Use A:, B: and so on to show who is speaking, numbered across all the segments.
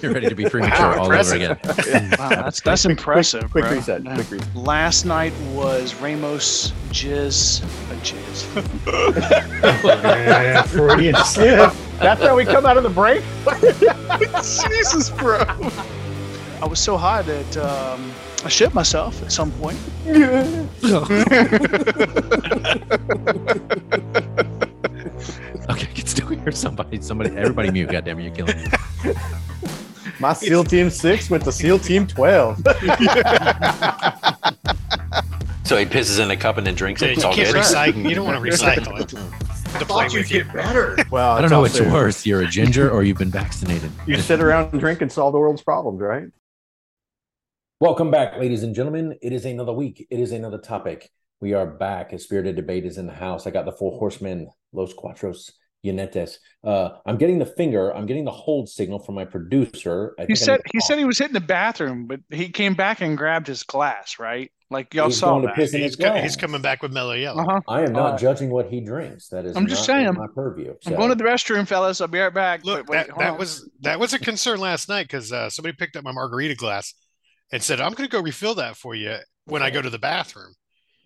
A: You're ready to be premature all over again.
B: Wow, that's that's impressive.
C: Quick
B: bro.
C: reset.
B: Yeah.
C: Quick reset.
B: Last night was Ramos Jizz. A jizz.
D: Yeah, Freudian slip.
C: That's how we come out of the break.
B: Jesus, bro. I was so high that um, I shit myself at some point.
A: Okay, I can still hear somebody. Somebody, everybody mute. Goddamn, it, you're killing me.
C: My SEAL Team Six went to SEAL Team Twelve.
E: So he pisses in a cup and then drinks it.
D: you
E: It's all good.
D: recycle. You don't want to recycle it. To play
F: Thought you'd get better.
C: Well,
A: I don't know
C: all
A: which worse. You're a ginger or you've been vaccinated.
C: You sit around and drink and solve the world's problems, right?
G: Welcome back, ladies and gentlemen. It is another week. It is another topic. We are back. A spirited debate is in the house. I got the four horsemen, Los Cuatros Jinetes. Uh, I'm getting the finger. I'm getting the hold signal from my producer. I
B: He
G: think
B: said
G: need
B: he said he was hitting the bathroom, but he came back and grabbed his glass, right? Like y'all
G: He's
B: saw
G: going to
B: that.
G: piss in
D: He's, co- he's coming back with mellow yellow.
B: Uh-huh.
G: I am not
B: Uh,
G: judging what he drinks. That is
B: I'm just
G: not in
B: saying.
G: my purview.
B: I'm going to the restroom, fellas. I'll be right back.
D: Look,
B: But wait,
D: that, that was that was a concern last night because uh, somebody picked up my margarita glass and said, "I'm going to go refill that for you when I go to the bathroom."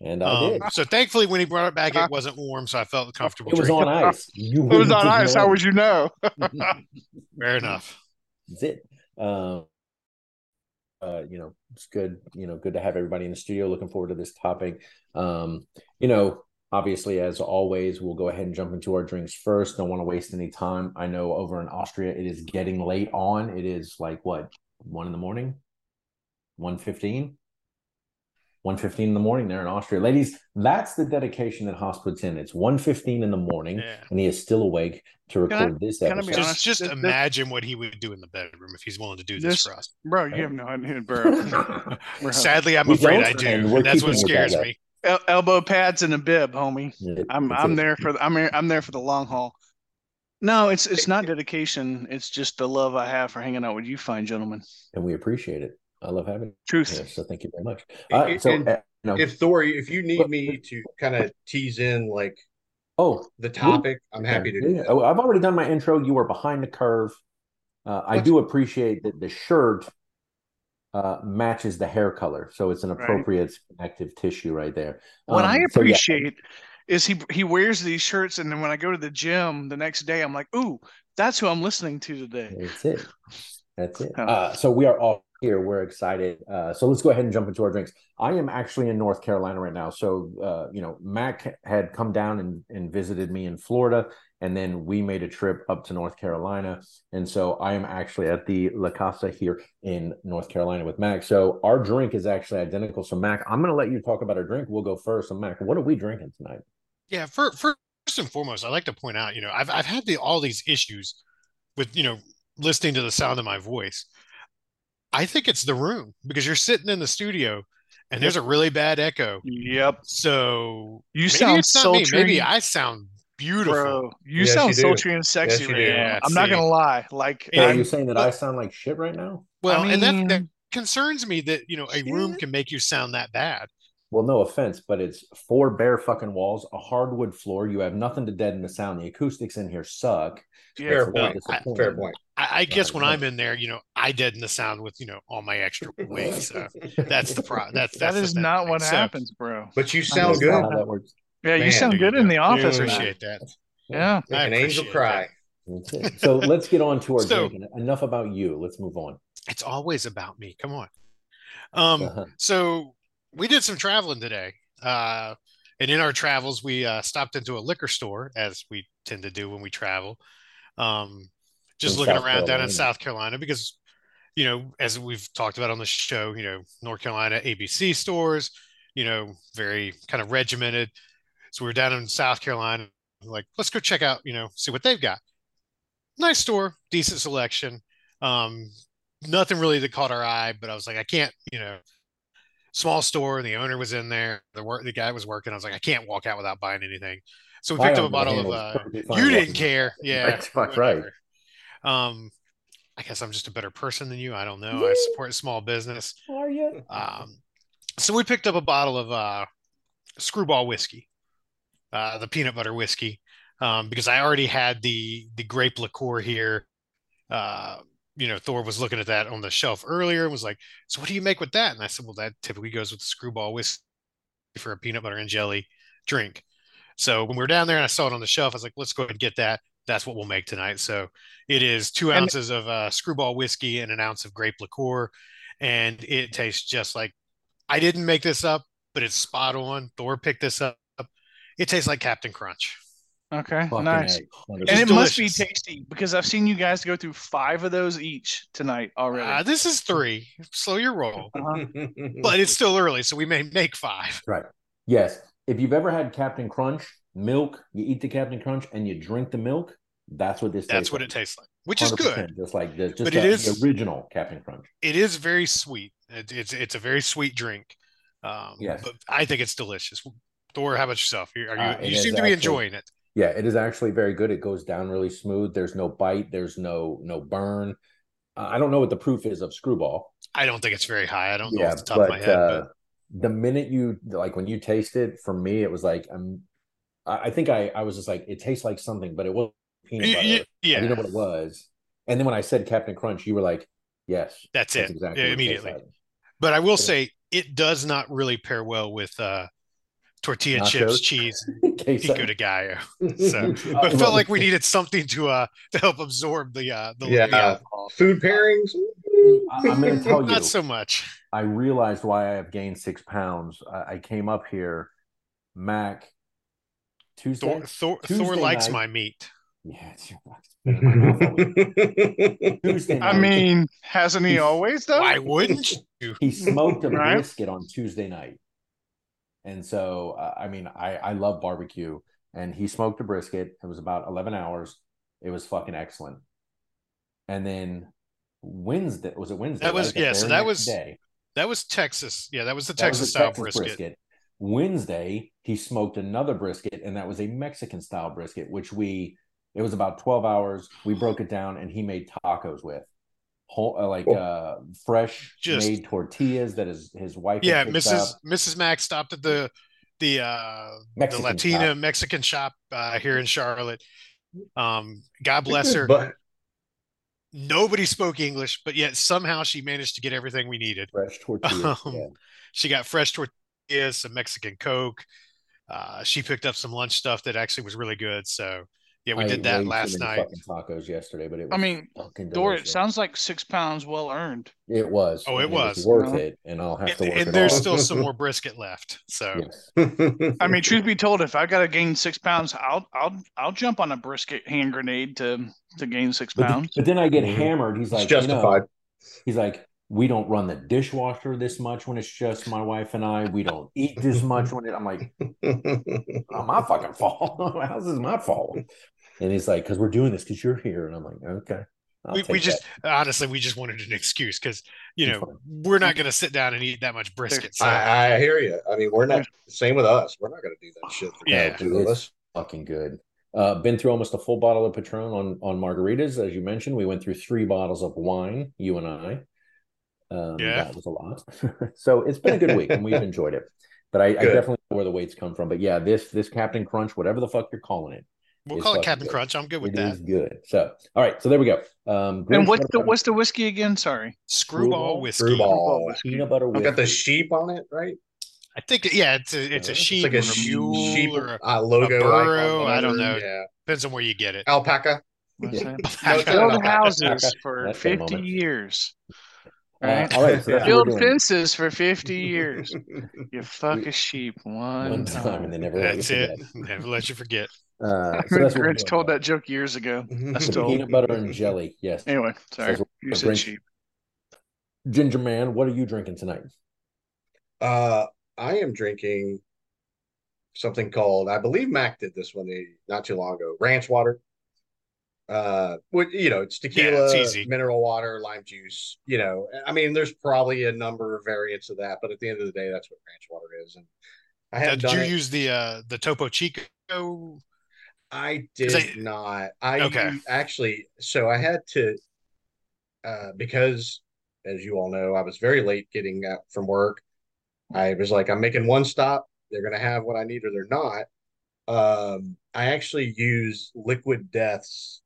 G: And I
D: Um,
G: did.
D: so thankfully, when he brought it back, it wasn't warm, so I felt comfortable.
G: It was
D: drinking.
G: on ice. You
B: It was on ice. How would you know?
D: Fair enough.
G: That's it. Um, uh, you know, it's good. You know, good to have everybody in the studio. Looking forward to this topic. Um, you know, obviously, as always, we'll go ahead and jump into our drinks first. Don't want to waste any time. I know over in Austria, it is getting late on. It is like what one in the morning, one fifteen. 1.15 in the morning there in Austria. Ladies, that's the dedication that Haas puts in. It's 1.15 in the morning,
D: Yeah.
G: and he is still awake to
B: Can I-
G: record this
B: can I
G: episode.
D: Just just
B: this- this-
D: imagine what he would do in the bedroom if he's willing to do this,
B: This-
D: for us.
B: Bro, you have no idea, bro. Bro.
D: Sadly, I'm
G: We
D: afraid I do.
G: and
D: and that's what
G: keeping with that
D: scares me.
B: El- elbow pads and a bib, homie.
G: Yeah,
B: I'm I'm
G: it.
B: there for the, I'm here, I'm there for the long haul. No, it's it's not dedication. It's just the love I have for hanging out with you, fine gentlemen.
G: and we appreciate it. I love having
B: Truth.
G: here, so thank you very much. Right, so
F: and
G: uh,
F: If Thor, if you need me to kind of tease in like
G: oh,
F: the topic, I'm happy to
G: yeah,
F: do
G: yeah.
F: that.
G: Oh, I've already done my intro. You are behind the curve. Uh, I do appreciate that the shirt uh, matches the hair color, so it's an
B: Right.
G: appropriate connective tissue right there.
B: What
G: Um,
B: I
G: so yeah,
B: appreciate is he he wears these shirts, and then when I go to the gym the next day, I'm like, ooh, that's who I'm listening to today.
G: That's it. That's it. Uh, so we are all here. We're excited. Uh, so let's go ahead and jump into our drinks. I am actually in North Carolina right now. So, uh, you know, Mac had come down and, and visited me in Florida, and then we made a trip up to North Carolina. And so I am actually at the La Casa here in North Carolina with Mac. So our drink is actually identical. So, Mac, I'm going to let you talk about our drink. We'll go first. So, Mac, what are we drinking tonight?
D: Yeah, for, first and foremost, I like to point out, you know, I've I've had the all these issues with, you know, listening to the sound of my voice. I think it's the room because you're sitting in the studio and there's a really bad echo.
B: Yep,
D: So
B: you
D: maybe
B: sound
D: it's not me.
B: sultry,
D: Maybe I sound beautiful.
B: bro. You
F: Yes,
B: sound
F: you do.
B: sultry and sexy
F: Yes,
B: right now.
D: Yeah,
B: I'm not gonna lie. Like,
G: So are you saying that I sound like shit right now?
D: Well, and that, that concerns me that, you know, a room can make you sound that bad.
G: Well, no offense, but it's four bare fucking walls, a hardwood floor. You have nothing to deaden the sound. The acoustics in here suck.
B: yeah,
F: Fair
G: It's a little
F: point.
G: disappointing.
F: Fair point.
D: I, I guess
G: Right,
D: when. I'm in there, you know, I deaden the sound with, you know, all my extra weight. So that's the pro. That's
B: that
D: that's the
B: is
D: bad
B: not
D: thing.
B: what
D: So,
B: happens, bro.
F: But you sound good.
G: how that works.
B: Yeah, you sound
D: there
B: good
D: you
B: in
D: go.
B: the office. right
D: appreciate that.
B: Yeah.
F: Make an angel cry.
G: So let's get on to our
D: So-
G: drink. Enough about you. Let's move on.
D: It's always about me. Come on. Um,
G: Uh-huh.
D: so we did some traveling today. Uh, and in our travels, we uh, stopped into a liquor store, as we tend to do when we travel. Um, just
G: In
D: looking
G: South
D: around down in South Carolina because, you know, as we've talked about on the show, you know, North Carolina ABC stores, you know, very kind of regimented. So we are down in South Carolina, like, let's go check out, you know, see what they've got. Nice store, decent selection. Um, nothing really that caught our eye, but I was like, I can't, you know, small store, and the owner was in there. The work, the guy was working. I was like, I can't walk out without buying anything. So we
G: I
D: picked up a bottle of. Uh, you didn't care, yeah.
G: That's fuck right.
D: Um, I guess I'm just a better person than you. I don't know. I support small business.
G: Are you?
D: Um, so we picked up a bottle of uh, Screwball whiskey, uh, the peanut butter whiskey, um, because I already had the the grape liqueur here, uh, you know, Thor was looking at that on the shelf earlier and was like, "So what do you make with that?" And I said, "Well, that typically goes with the screwball whiskey for a peanut butter and jelly drink." So when we were down there and I saw it on the shelf, I was like, "Let's go ahead and get that. That's what we'll make tonight." So it is two
B: And-
D: ounces of uh, screwball whiskey and an ounce of grape liqueur, and it tastes just like I didn't make this up, but it's spot on. Thor picked this up. It tastes like Captain Crunch.
B: Okay,
G: Fucking
B: nice.
G: A,
B: And
D: It's
B: it must be tasty because I've seen you guys go through five of those each tonight already.
D: Uh, this is three. Slow your roll,
B: Uh-huh.
D: but it's still early, so we may make five.
G: Right. Yes. If you've ever had Captain Crunch milk, you eat the Captain Crunch and you drink the milk. That's what this.
D: That's
G: tastes
D: what
G: like.
D: it tastes like, which is good.
G: Just like the, just
D: But
G: the,
D: it is-
G: the original Captain Crunch.
D: It is very sweet. It, it's it's a very sweet drink. Um,
G: Yes.
D: but I think it's delicious. Thor, how about yourself? Are you,
G: Uh,
D: you seem to be
G: actually-
D: enjoying it.
G: Yeah, it is actually very good. It goes down really smooth. There's no bite. There's no no burn. Uh, I don't know what the proof is of Screwball.
D: I don't think it's very high. I don't know
G: yeah,
D: off the top
G: but,
D: of my head,
G: uh,
D: but
G: the minute you like when you taste it, for me, it was like I'm. I think I I was just like it tastes like something, but it wasn't peanut butter.
D: y-
G: I
D: yeah,
G: didn't know what it was. And then when I said Captain Crunch, you were like, "Yes,
D: that's
G: that's
D: it.
G: exactly
D: Yeah,
G: what it
D: immediately.
G: like."
D: But I will
G: Yeah.
D: say it does not really pair well with uh, tortilla
G: Nachos?
D: chips, cheese, pico de gallo. So,
G: Uh,
D: but felt like we needed something to uh to help absorb the uh the,
F: Yeah.
D: the alcohol.
F: Food pairings.
G: I- I'm going to tell you.
D: Not so much.
G: I realized why I have gained six pounds. I, I came up here, Mac, Tuesday.
D: Thor Thor, Thor likes
G: night.
D: my meat.
G: Yeah, it's, it's been in my mouth all week. Tuesday
B: I mean, hasn't he always though?
D: Why wouldn't you?
G: he smoked a
B: Right.
G: brisket on Tuesday night, and so uh, I mean, I I love barbecue, and he smoked a brisket. It was about eleven hours. It was fucking excellent. And then Wednesday was it Wednesday?
D: That was-? Yeah, so that was
G: day.
D: That was Texas. Yeah, that was the
G: That
D: Texas
G: a
D: style
G: Texas
D: brisket.
G: Wednesday, he smoked another brisket, and that was a Mexican style brisket, which we it was about 12 hours. We broke it down and he made tacos with whole uh, like uh fresh
D: Just-
G: made tortillas that his his wife
D: Yeah, Mrs.
G: up.
D: Mrs. Mac stopped at the the uh the Latina
G: style.
D: Mexican shop uh here in Charlotte. Um, God bless her.
F: But
D: Nobody spoke English, but yet somehow she managed to get everything we needed.
G: fresh tortillas.
D: Um,
G: yeah.
D: She got fresh tortillas, some Mexican Coke. Uh, she picked up some lunch stuff that actually was really good. So yeah, we
G: I
D: did
G: ate
D: that last night.
G: Fucking tacos yesterday, but it was
B: I mean,
G: fucking
B: Dor, it sounds like six pounds well earned.
G: it was.
D: Oh, it
G: and
D: was.
G: worth
B: Uh-huh.
G: it, and I'll have
D: And,
G: to work
D: and
G: it
D: there's
G: off.
D: still some more brisket left. So
G: Yes.
B: I mean, truth be told, if I got to gain six pounds, I'll I'll I'll jump on a brisket hand grenade to to gain six pounds.
G: but then I get
F: Mhm.
G: hammered. He's
F: it's
G: like, you know,
F: justified.
G: He's like, we don't run the dishwasher this much when it's just my wife and I. We don't eat this much when it. I'm like, oh, my fucking fault. How's this my fault? And he's like, because we're doing this because you're here. And I'm like, okay. I'll
D: we, we just
G: that.
D: honestly we just wanted an excuse because you know we're not going to sit down and eat that much brisket. So
F: I, I hear you. I mean, we're not same with us. We're not going to do that shit. For
D: Yeah.
F: two of us.
G: fucking good. Uh, been through almost a full bottle of Patron on on margaritas, as you mentioned. We went through three bottles of wine, you and I. Um,
D: Yeah.
G: that was a lot. so it's been a good week, and we've enjoyed it. But I, I definitely know where the weights come from. But yeah, this this Captain Crunch, whatever the fuck you're calling it,
D: we'll
G: it's
D: call it
G: fucking
D: Captain
G: good.
D: Crunch. I'm good with
G: it
D: that.
G: is good. So all right, so there we go. Um,
B: And what's the
G: about
B: what's the whiskey again? Sorry.
D: Screwball
G: Screwball?
D: whiskey.
F: Screwball.
G: peanut butter?
F: I've got the sheep on it, right?
D: I think yeah, it's a it's a
G: It's
D: sheep
F: It's like a
D: or a
F: she-
D: mule
F: sheep
D: or a,
F: uh, logo.
D: burrow,
F: icon,
D: I don't know.
F: Yeah,
D: depends on where you get it.
F: alpaca.
B: What's
G: Yeah.
B: that?
F: No, it's not
B: Build houses for
G: That's
B: fifty
G: moment.
B: years.
G: Uh,
B: Right?
G: all right, so
B: Build fences for fifty years. You fuck a sheep one,
G: One time, and they never let you
D: That's it. Never let you forget.
G: Uh,
B: I
G: so that's what
B: Grinch told
G: guys.
B: that joke years ago. I
G: The
B: still.
G: peanut butter and jelly. Yes.
B: Anyway, sorry.
G: Says
B: You said
G: Grinch.
B: sheep.
G: Ginger man, what are you drinking tonight?
F: Uh, I am drinking something called, I believe Mac did this one not too long ago, ranch water. Uh, what you know, it's tequila,
D: it's easy.
F: mineral water, lime juice. You know, I mean, there's probably a number of variants of that, but at the end of the day, that's what ranch water is. And I
D: Now,
F: haven't
D: did you
F: it.
D: use the uh the Topo Chico?
F: I did
D: I-
F: not. I
D: Okay.
F: actually, so I had to, uh, because as you all know, I was very late getting out from work. I was like, I'm making one stop. They're going to have what I need or they're not. Um, I actually use Liquid Death's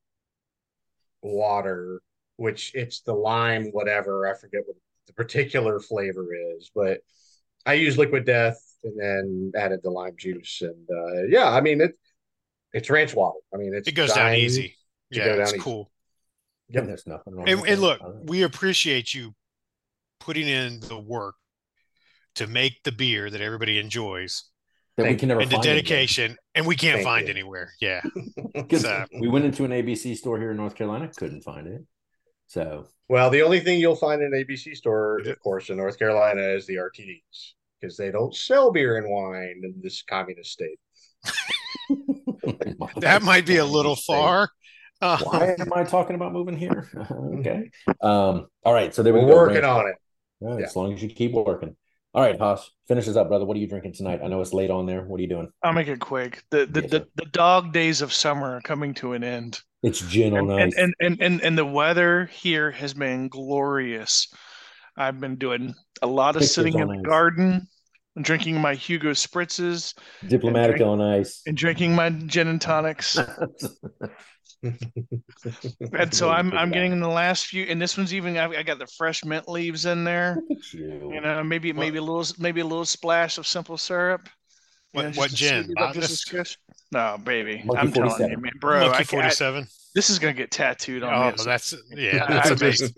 F: water which it's the lime, whatever. I forget what the particular flavor is, but I use liquid death and then added the lime juice. And uh, yeah, I mean, it, it's ranch water. I mean, it's
D: It goes down easy. Yeah,
F: go
D: it's
F: easy.
D: cool.
F: Yep.
G: There's nothing wrong.
D: And,
G: with
D: and look,
G: All right.
D: we appreciate you putting in the work to make the beer that everybody enjoys
G: that we can never
D: and the
G: find again.
D: dedication, and we can't
F: Thank
D: find
F: you.
D: anywhere. Yeah, So-
G: we went into an ABC store here in North Carolina, couldn't find it. So
F: Well, the only thing you'll find in an ABC store, of course, in North Carolina is the RTDs because they don't sell beer and wine in this communist state.
D: That might be a little far. Uh,
G: Why am I talking about moving here? okay. Um. All right. So there we
F: We're working
G: Branch-
F: on it.
G: All right,
F: Yeah.
G: As long as you keep working. All right, Haas, finish us up, brother. What are you drinking tonight? I know it's late on there. What are you doing?
B: I'll make it quick. The the,
G: Yes,
B: the, the dog days of summer are coming to an end.
G: It's gin on
B: and,
G: ice.
B: and, and, and, and the weather here has been glorious. I've been doing a lot of
G: Pictures
B: sitting in
G: on
B: the
G: ice.
B: garden, and drinking my Hugo spritzes,
G: Diplomatic
B: drink-
G: on ice.
B: and drinking my gin and tonics. And so I'm I'm
G: guy.
B: getting the last few, and this one's even I, I got the fresh mint leaves in there.
G: You.
B: You know, maybe maybe a little maybe a little splash of simple syrup. you
D: What-
B: know,
D: what gin?
B: sweeten it up just a
D: Botanist?
B: skosh. No, baby,
G: Monkey
B: I'm telling you, man, bro. I,
D: Monkey
B: I,
D: forty seven.
B: this is gonna get tattooed on
D: Oh,
B: me.
D: that's yeah, that's amazing.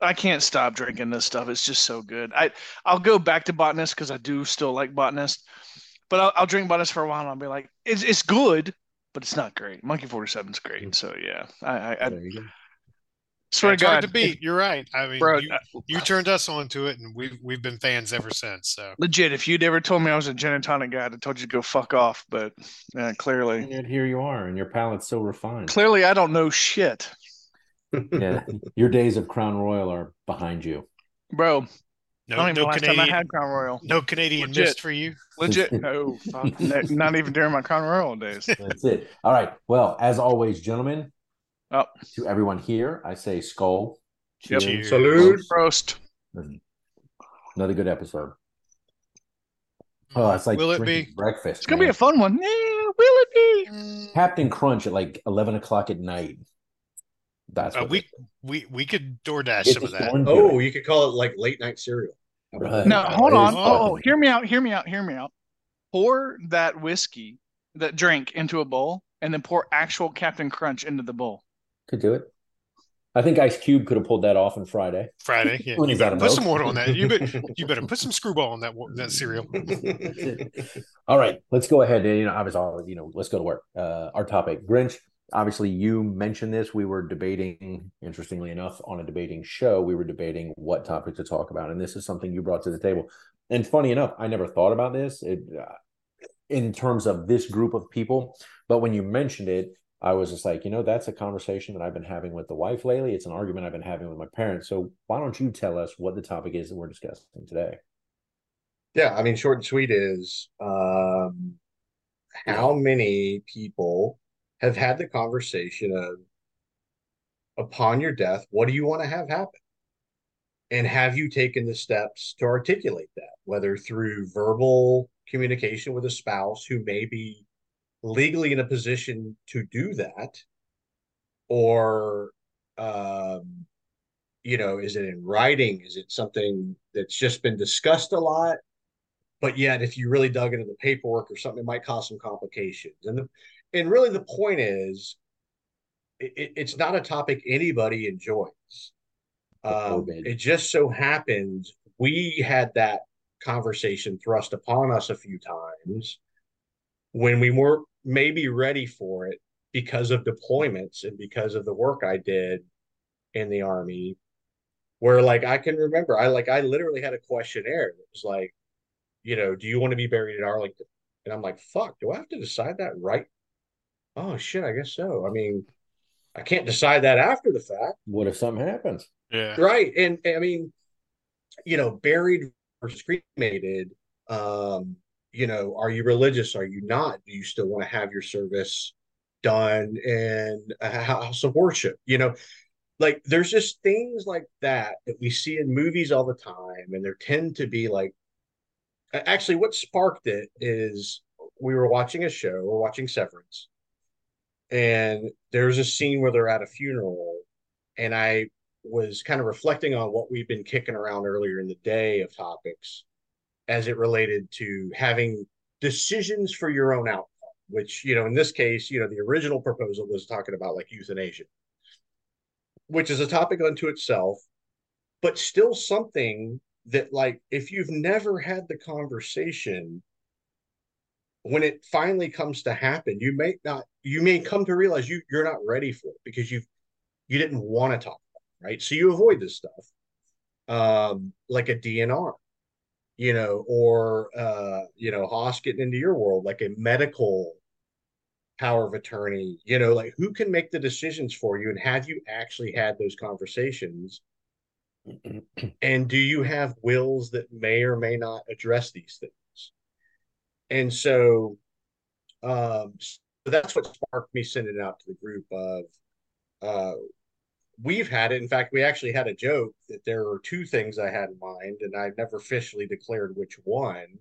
B: Just- I can't stop drinking this stuff. It's just so good. I I'll go back to botanist because I do still like botanist, but I'll, I'll drink botanist for a while and I'll be like, it's it's good, but it's not great. Monkey Forty Seven is great. So yeah, I I, I
G: There you go.
B: swear
D: it's
B: to
D: hard
B: God,
D: to beat. You're right. I mean,
B: bro.
D: you,
B: uh,
D: you turned us onto it, and we've we've been fans ever since. So
B: legit, if you'd ever told me I was a gin and tonic guy, I'd have told you to go fuck off. But uh, clearly,
G: And yet here you are, and your palate's so refined.
B: clearly, I don't know shit,
G: Yeah, your days of Crown Royal are behind you.
B: bro. I
D: no
B: don't even know
D: no
B: last time I had Crown Royal.
D: no Canadian
B: Legit.
D: mist for you.
B: Legit, no, fuck, not even during my Crown Royal days.
G: That's it. All right. Well, as always, gentlemen,
B: Oh.
G: to everyone here, I say skull.
B: Yep.
D: Cheers.
F: Salute.
B: Roast.
G: Another good episode. Hmm. Oh, it's like
D: Will it
G: drinking
D: be?
G: breakfast.
B: It's gonna be a fun one. Yeah, will it be?
G: Captain Crunch at like eleven o'clock at night. That's
D: Uh,
G: what
D: we we we could DoorDash some of that.
F: Oh,
G: killer.
F: you could call it like late night cereal.
G: Right.
B: No, hold on. Oh, oh, hear me out. Hear me out. Hear me out. Pour that whiskey, that drink into a bowl, and then pour actual Captain Crunch into the bowl.
G: Could do it. I think Ice Cube could have pulled that off on Friday.
D: Friday. Yeah,
G: When
D: you better
G: of
D: put some water on that. You better you better put some screwball on that that cereal.
G: All right, let's go ahead. and You know, obviously, you know, let's go to work. Uh, our topic, Grinch. Obviously, you mentioned this. We were debating, interestingly enough, on a debating show. We were debating what topic to talk about, and this is something you brought to the table. And funny enough, I never thought about this it, uh, in terms of this group of people, but when you mentioned it, I was just like, you know, that's a conversation that I've been having with the wife lately. It's an argument I've been having with my parents. So why don't you tell us what the topic is that we're discussing today?
F: Yeah, I mean, short and sweet is um, how many people have had the conversation of upon your death, what do you want to have happen? And have you taken the steps to articulate that, whether through verbal communication with a spouse who may be legally in a position to do that, or um, you know, is it in writing? Is it something that's just been discussed a lot? but yet if you really dug into the paperwork or something it might cause some complications and the, and really the point is it, it's not a topic anybody enjoys um, it just so happened we had that conversation thrust upon us a few times when we weren't maybe ready for it because of deployments and because of the work i did in the army where like i can remember i like i literally had a questionnaire that was like you know, do you want to be buried in Arlington? And I'm like, fuck, do I have to decide that right? Oh shit, I guess so. I mean, I can't decide that after the fact.
G: What if something happens?
D: Yeah.
F: Right. And, and I mean, you know, buried versus cremated, um, you know, are you religious? Are you not? Do you still want to have your service done in a house of worship? You know, like there's just things like that that we see in movies all the time, and there tend to be like actually what sparked it is we were watching a show we're watching severance and there's a scene where they're at a funeral and i was kind of reflecting on what we've been kicking around earlier in the day of topics as it related to having decisions for your own outcome, which, you know, in this case, you know, the original proposal was talking about like euthanasia, which is a topic unto itself, but still something that, like, if you've never had the conversation, when it finally comes to happen, you may not, you may come to realize you you're not ready for it because you've you didn't want to talk about it, right? So you avoid this stuff, um, like a DNR, you know, or uh, you know, Haas getting into your world, like a medical power of attorney, you know, like who can make the decisions for you, and have you actually had those conversations? and do you have wills that may or may not address these things? And so, um, so that's what sparked me sending it out to the group of uh, we've had it. In fact, we actually had a joke that there are two things I had in mind, and I've never officially declared which one.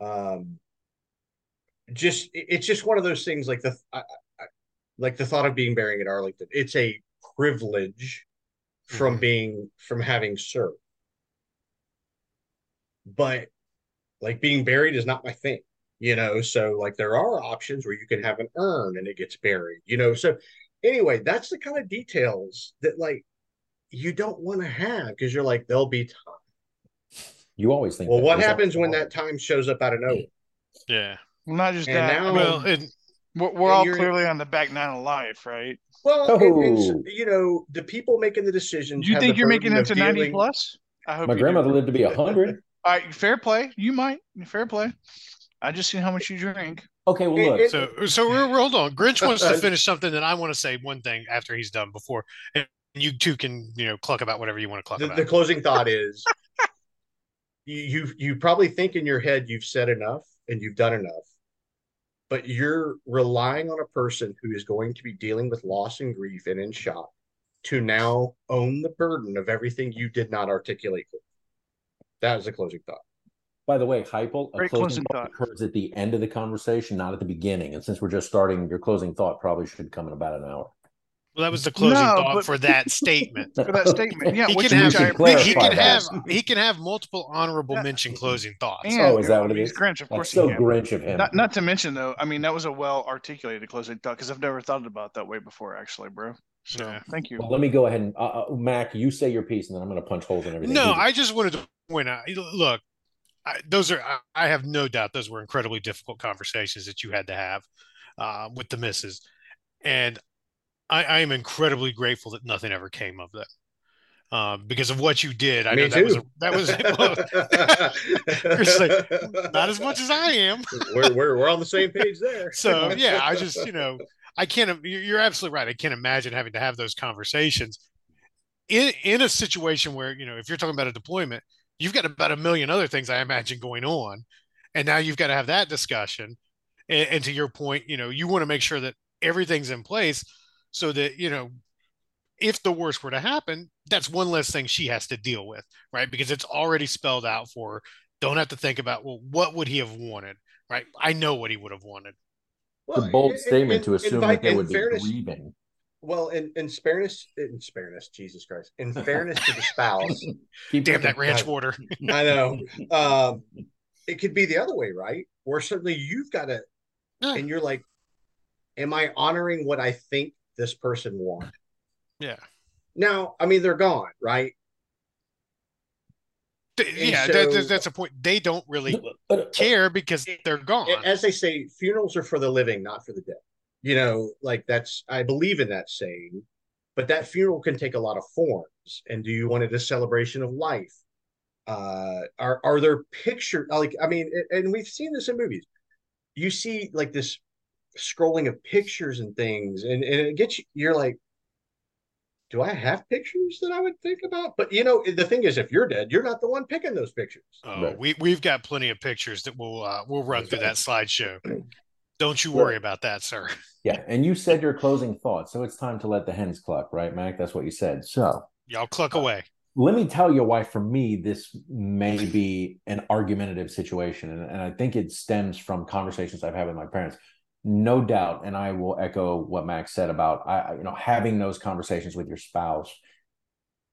F: Um, just it's just one of those things like the I, I, like the thought of being buried at Arlington. It's a privilege from
D: Mhm.
F: being from having served, but like being buried is not my thing. You know, so like there are options where you can have an urn and it gets buried. You know, so anyway, that's the kind of details that like you don't want to have because you're like there'll be time.
G: You always think.
F: Well,
G: that.
F: what
G: There's
F: happens when that time shows up out of nowhere?
D: Yeah.
B: Not just
F: And
B: that.
F: now-
D: Well, and
B: we're, we're all clearly on the back nine of life, right?
F: Well, and, and oh. so,
G: Oh.
F: you know, the people making the decisions.
B: Do you
F: have
B: think
F: the
B: you're making it to 90 plus? I hope
G: My
B: you do.
G: grandmother lived to be a hundred.
B: All right, fair play. You might. Fair play. I just seen how much you drink.
G: Okay, well look.
F: it-
D: so so we're, we're- hold on. Grinch wants to finish something that I want to say one thing after he's done before, and you two can you know cluck about whatever you want to cluck
F: the,
D: about.
F: the closing thought is you, you you probably think in your head you've said enough and you've done enough but you're relying on a person who is going to be dealing with loss and grief and in shock to now own the burden of everything you did not articulate that was the closing thought
G: By the way, Hypel, a
B: Great
G: closing
B: closing
G: thought
B: thought.
G: occurs at the end of the conversation, not at the beginning. And since we're just starting, your closing thought probably should come in about an hour.
D: well, that was the closing
B: No,
D: thought
B: but-
D: for that statement.
B: For that statement. Yeah,
D: he
B: which,
D: can
B: which
D: have
B: I
D: he can have he can have multiple honorable
B: Yeah.
D: mention closing thoughts.
B: And,
G: Oh, is that what it
B: mean,
G: is?
B: he's Grinch, of
G: That's
B: course
G: so
B: he.
G: Grinch of him.
B: Not, not to mention though, I mean that was a well articulated closing thought because I've never thought about it that way before, actually, bro. So
D: Yeah.
B: thank you.
G: Well, let me go ahead and uh, uh, Mac, you say your piece, and then I'm going to punch holes in everything.
D: No,
G: You-
D: I just wanted to point out. Look, I, those are. I, I have no doubt those were incredibly difficult conversations that you had to have uh, with the misses, and I, I am incredibly grateful that nothing ever came of them uh, because of what you did. I
F: Me
D: know that was a, that was well, like, not as much as I am.
F: we're, we're, we're on the same page there
D: So yeah, I just you know I can't. you're- absolutely right. I can't imagine having to have those conversations in in a situation where you know if you're talking about a deployment, you've got about a million other things I imagine going on, and now you've got to have that discussion. And, and to your point, you know you want to make sure that everything's in place so that you know if the worst were to happen, that's one less thing she has to deal with, right? Because it's already spelled out for her. Don't have to think about well, what would he have wanted, right? I know what he would have wanted.
G: It's a bold
F: in-
G: statement
F: in-
G: to assume
F: in
G: that they
F: in
G: would be
F: fairness-
G: grieving.
F: Well, in, in fairness, in fairness, Jesus Christ, in fairness to the spouse,
G: Keep
D: Damn that ranch
F: God.
D: water.
F: I know. Um, it could be the other way, right? Where suddenly you've got to,
D: Yeah.
F: and you're like, "Am I honoring what I think this person wants?"
D: Yeah.
F: Now, I mean, they're gone, right?
D: Th-
F: And
D: yeah,
F: so-
D: that- that's a point. They don't really
G: But,
D: care because they're gone.
F: As they say, funerals are for the living, not for the dead. You know, like that's I believe in that saying, but that funeral can take a lot of forms. And do you want it a celebration of life? Uh, are are there pictures like I mean, and we've seen this in movies. You see like this scrolling of pictures and things, and, and it gets you. You're like, do I have pictures that I would think about? But you know, the thing is, if you're dead, you're not the one picking those pictures.
D: Oh,
G: Right.
D: we we've got plenty of pictures that we'll uh, we'll run through that slideshow. Don't you
G: Sure.
D: worry about that, sir.
G: yeah, and you said your closing thoughts, so it's time to let the hens cluck, right, Mac? That's what you said. So
D: Y'all cluck away.
G: let me tell you why for me this may be an argumentative situation and, and i think it stems from conversations i've had with my parents no doubt and i will echo what max said about I, you know having those conversations with your spouse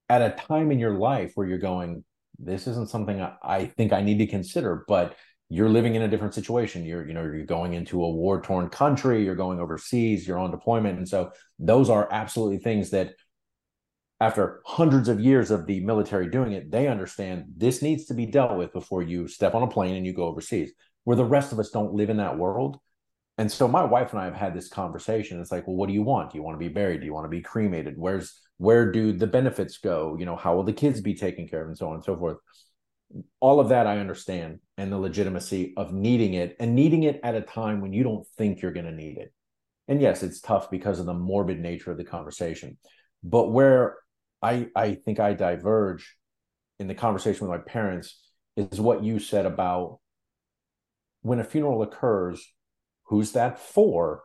G: at a time in your life where you're going, this isn't something I, I think I need to consider, but you're living in a different situation. You're, you know, you're going into a war torn country, you're going overseas, you're on deployment. And so those are absolutely things that after hundreds of years of the military doing it, they understand this needs to be dealt with before you step on a plane and you go overseas. Where the rest of us don't live in that world. And so my wife and I have had this conversation. It's like, well, what do you want? Do you want to be buried? Do you want to be cremated? Where's where do the benefits go? You know, how will the kids be taken care of and so on and so forth. All of that I understand and the legitimacy of needing it and needing it at a time when you don't think you're going to need it. And yes, it's tough because of the morbid nature of the conversation. But where I I think I diverge in the conversation with my parents is what you said about when a funeral occurs, who's that for?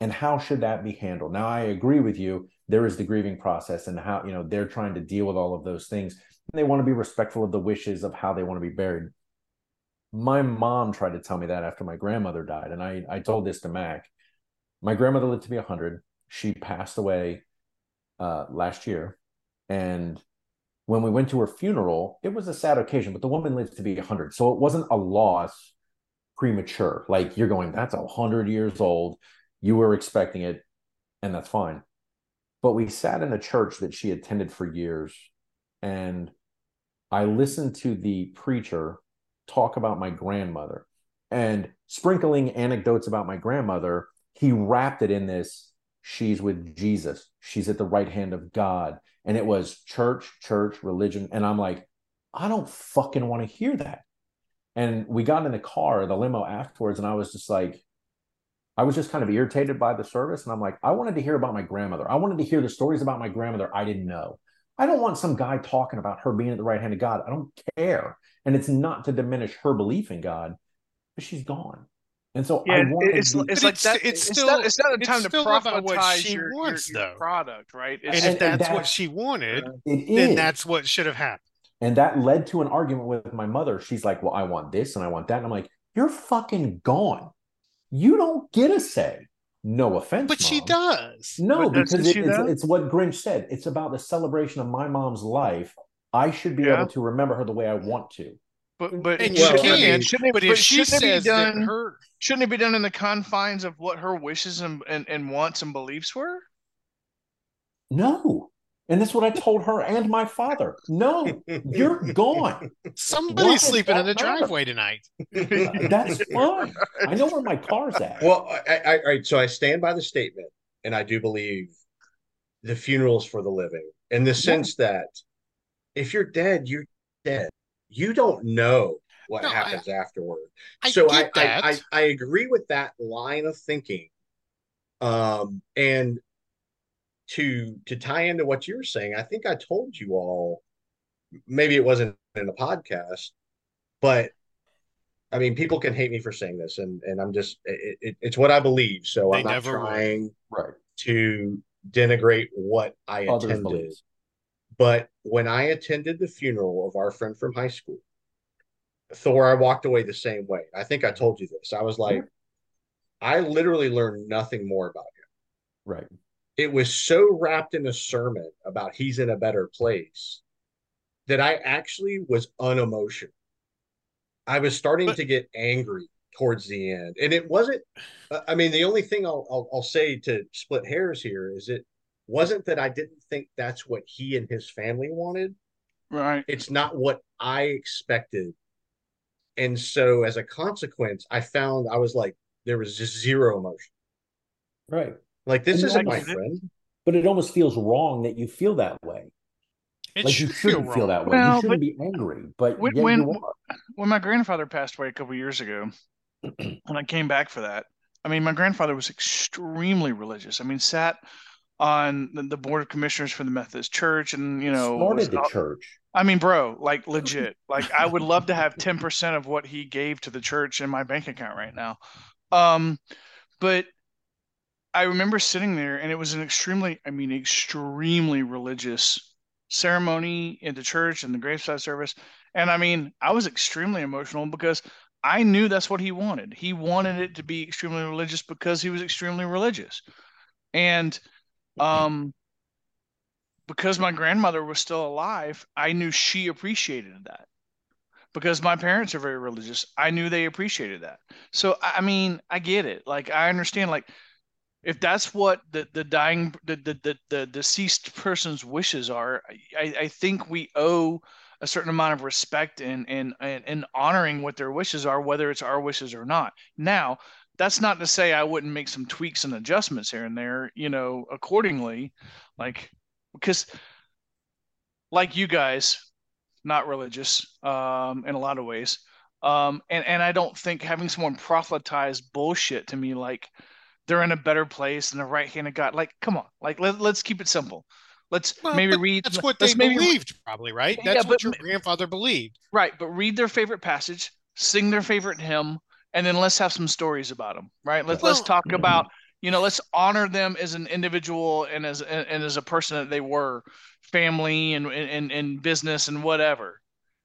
G: And how should that be handled? Now, I agree with you. There is the grieving process and how, you know, they're trying to deal with all of those things. And they want to be respectful of the wishes of how they want to be buried. My mom tried to tell me that after my grandmother died. And I, I told this to Mac. My grandmother lived to be 100. She passed away uh, last year. And when we went to her funeral, it was a sad occasion, but the woman lived to be 100. So it wasn't a loss premature. Like you're going, that's a hundred years old. You were expecting it, and that's fine. But we sat in a church that she attended for years, and I listened to the preacher talk about my grandmother and sprinkling anecdotes about my grandmother. He wrapped it in this she's with Jesus, she's at the right hand of God. And it was church, church, religion. And I'm like, I don't fucking want to hear that. And we got in the car, the limo afterwards, and I was just like, I was just kind of irritated by the service. And I'm like, I wanted to hear about my grandmother. I wanted to hear the stories about my grandmother I didn't know. I don't want some guy talking about her being at the right hand of God. I don't care. And it's not to diminish her belief in God, but she's gone. And so
B: yeah,
G: I wanted
B: it's,
G: to-
B: it's like
D: it's-
B: that.
D: it's
B: It's,
D: still-
B: not, it's not a time to
D: still about what she
B: your, your-
D: wants,
B: your
D: though.
B: product, right?
D: And
B: It's,
D: if
G: And- and
D: that's what she wanted,
G: it
D: then
G: is.
D: that's what should have happened.
G: And that led to an argument with my mother. She's like, Well, I want this and I want that. And I'm like, You're fucking gone. You don't get a say. No offense.
D: But she does.
G: No,
B: But
G: because it, it's,
B: though?
G: it's what Grinch said. It's about the celebration of my mom's life. I should be
B: Yeah.
G: able to remember her the way I want to.
B: but but
D: And
F: Well,
D: you
F: I
D: can,
F: mean,
B: shouldn't it,
D: but if she
B: shouldn't it be
D: says that her
B: shouldn't it be done in the confines of what her wishes and, and, and wants and beliefs were?
G: No. And that's what I told her and my father. No, you're gone.
D: Somebody's sleeping in the
G: matter?
D: driveway tonight.
G: That's fine. I know where my car's at.
F: Well, I, I, all right. So I stand by the statement, and I do believe the funerals for the living, in the sense that if you're dead, you're dead. You don't know what
D: No, I-
F: happens afterward.
D: I
F: so
D: get
F: I,
D: that.
F: I, I I agree with that line of thinking. Um, and to to tie into what you're saying, I think I told you all. Maybe it wasn't in the podcast, but I mean, people can hate me for saying this, and and I'm just it, it, it's what I believe. So
D: They
F: I'm not trying
G: right.
F: to denigrate what I
G: Others'
F: attended.
G: beliefs.
F: But when I attended the funeral of our friend from high school, Thor, I walked away the same way. I think I told you this. I was like, I literally learned nothing more about him.
G: Right.
F: It was so wrapped in a sermon about he's in a better place that I actually was unemotional. I was starting
D: But-
F: to get angry towards the end, and it wasn't. uh, I mean, the only thing I'll, I'll I'll say to split hairs here is it wasn't that I didn't think that's what he and his family wanted.
B: Right.
F: It's not what I expected, and so as a consequence, I found I was like there was just zero emotion.
G: Right.
F: Like this
G: And
F: isn't
B: I
F: my friend.
G: But it almost feels wrong that you feel that way.
D: It
G: like you
D: should feel
G: shouldn't feel
D: wrong.
G: that way.
B: Well,
G: you shouldn't be angry, but
B: when- when- when my grandfather passed away a couple years ago, when I came back for that, I mean, my grandfather was extremely religious. I mean, sat on the, the board of commissioners for the Methodist Church, and you know,
G: started the
B: out-
G: church.
B: I mean, bro, like legit. Like I would love to have 10% of what he gave to the church in my bank account right now. Um, but I remember sitting there and it was an extremely, I mean, extremely religious ceremony in the church and the graveside service. And I mean, I was extremely emotional because I knew that's what he wanted. He wanted it to be extremely religious because he was extremely religious. And um because my grandmother was still alive, I knew she appreciated that. Because my parents are very religious, I knew they appreciated that. So I mean, I get it. Like I understand. Like if that's what the the dying the the the, the deceased person's wishes are, I, I think we owe a certain amount of respect and and and, honoring what their wishes are, whether it's our wishes or not. Now, that's not to say I wouldn't make some tweaks and adjustments here and there, you know, accordingly, like because like you guys, not religious um, in a lot of ways. Um, and, and I don't think having someone proselytize bullshit to me like they're in a better place than the right hand of God. Like, come on, like let, let's keep it simple. Let's
D: Well,
B: maybe read.
D: That's what they
B: maybe
D: believed, probably, right?
B: Yeah,
D: That's
B: but
D: what your grandfather believed.
B: Right, but read their favorite passage, sing their favorite hymn, and then let's have some stories about them. Right? Let's let's talk mm-hmm. about you know let's honor them as an individual and as and, and as a person that they were, family and and and business and whatever.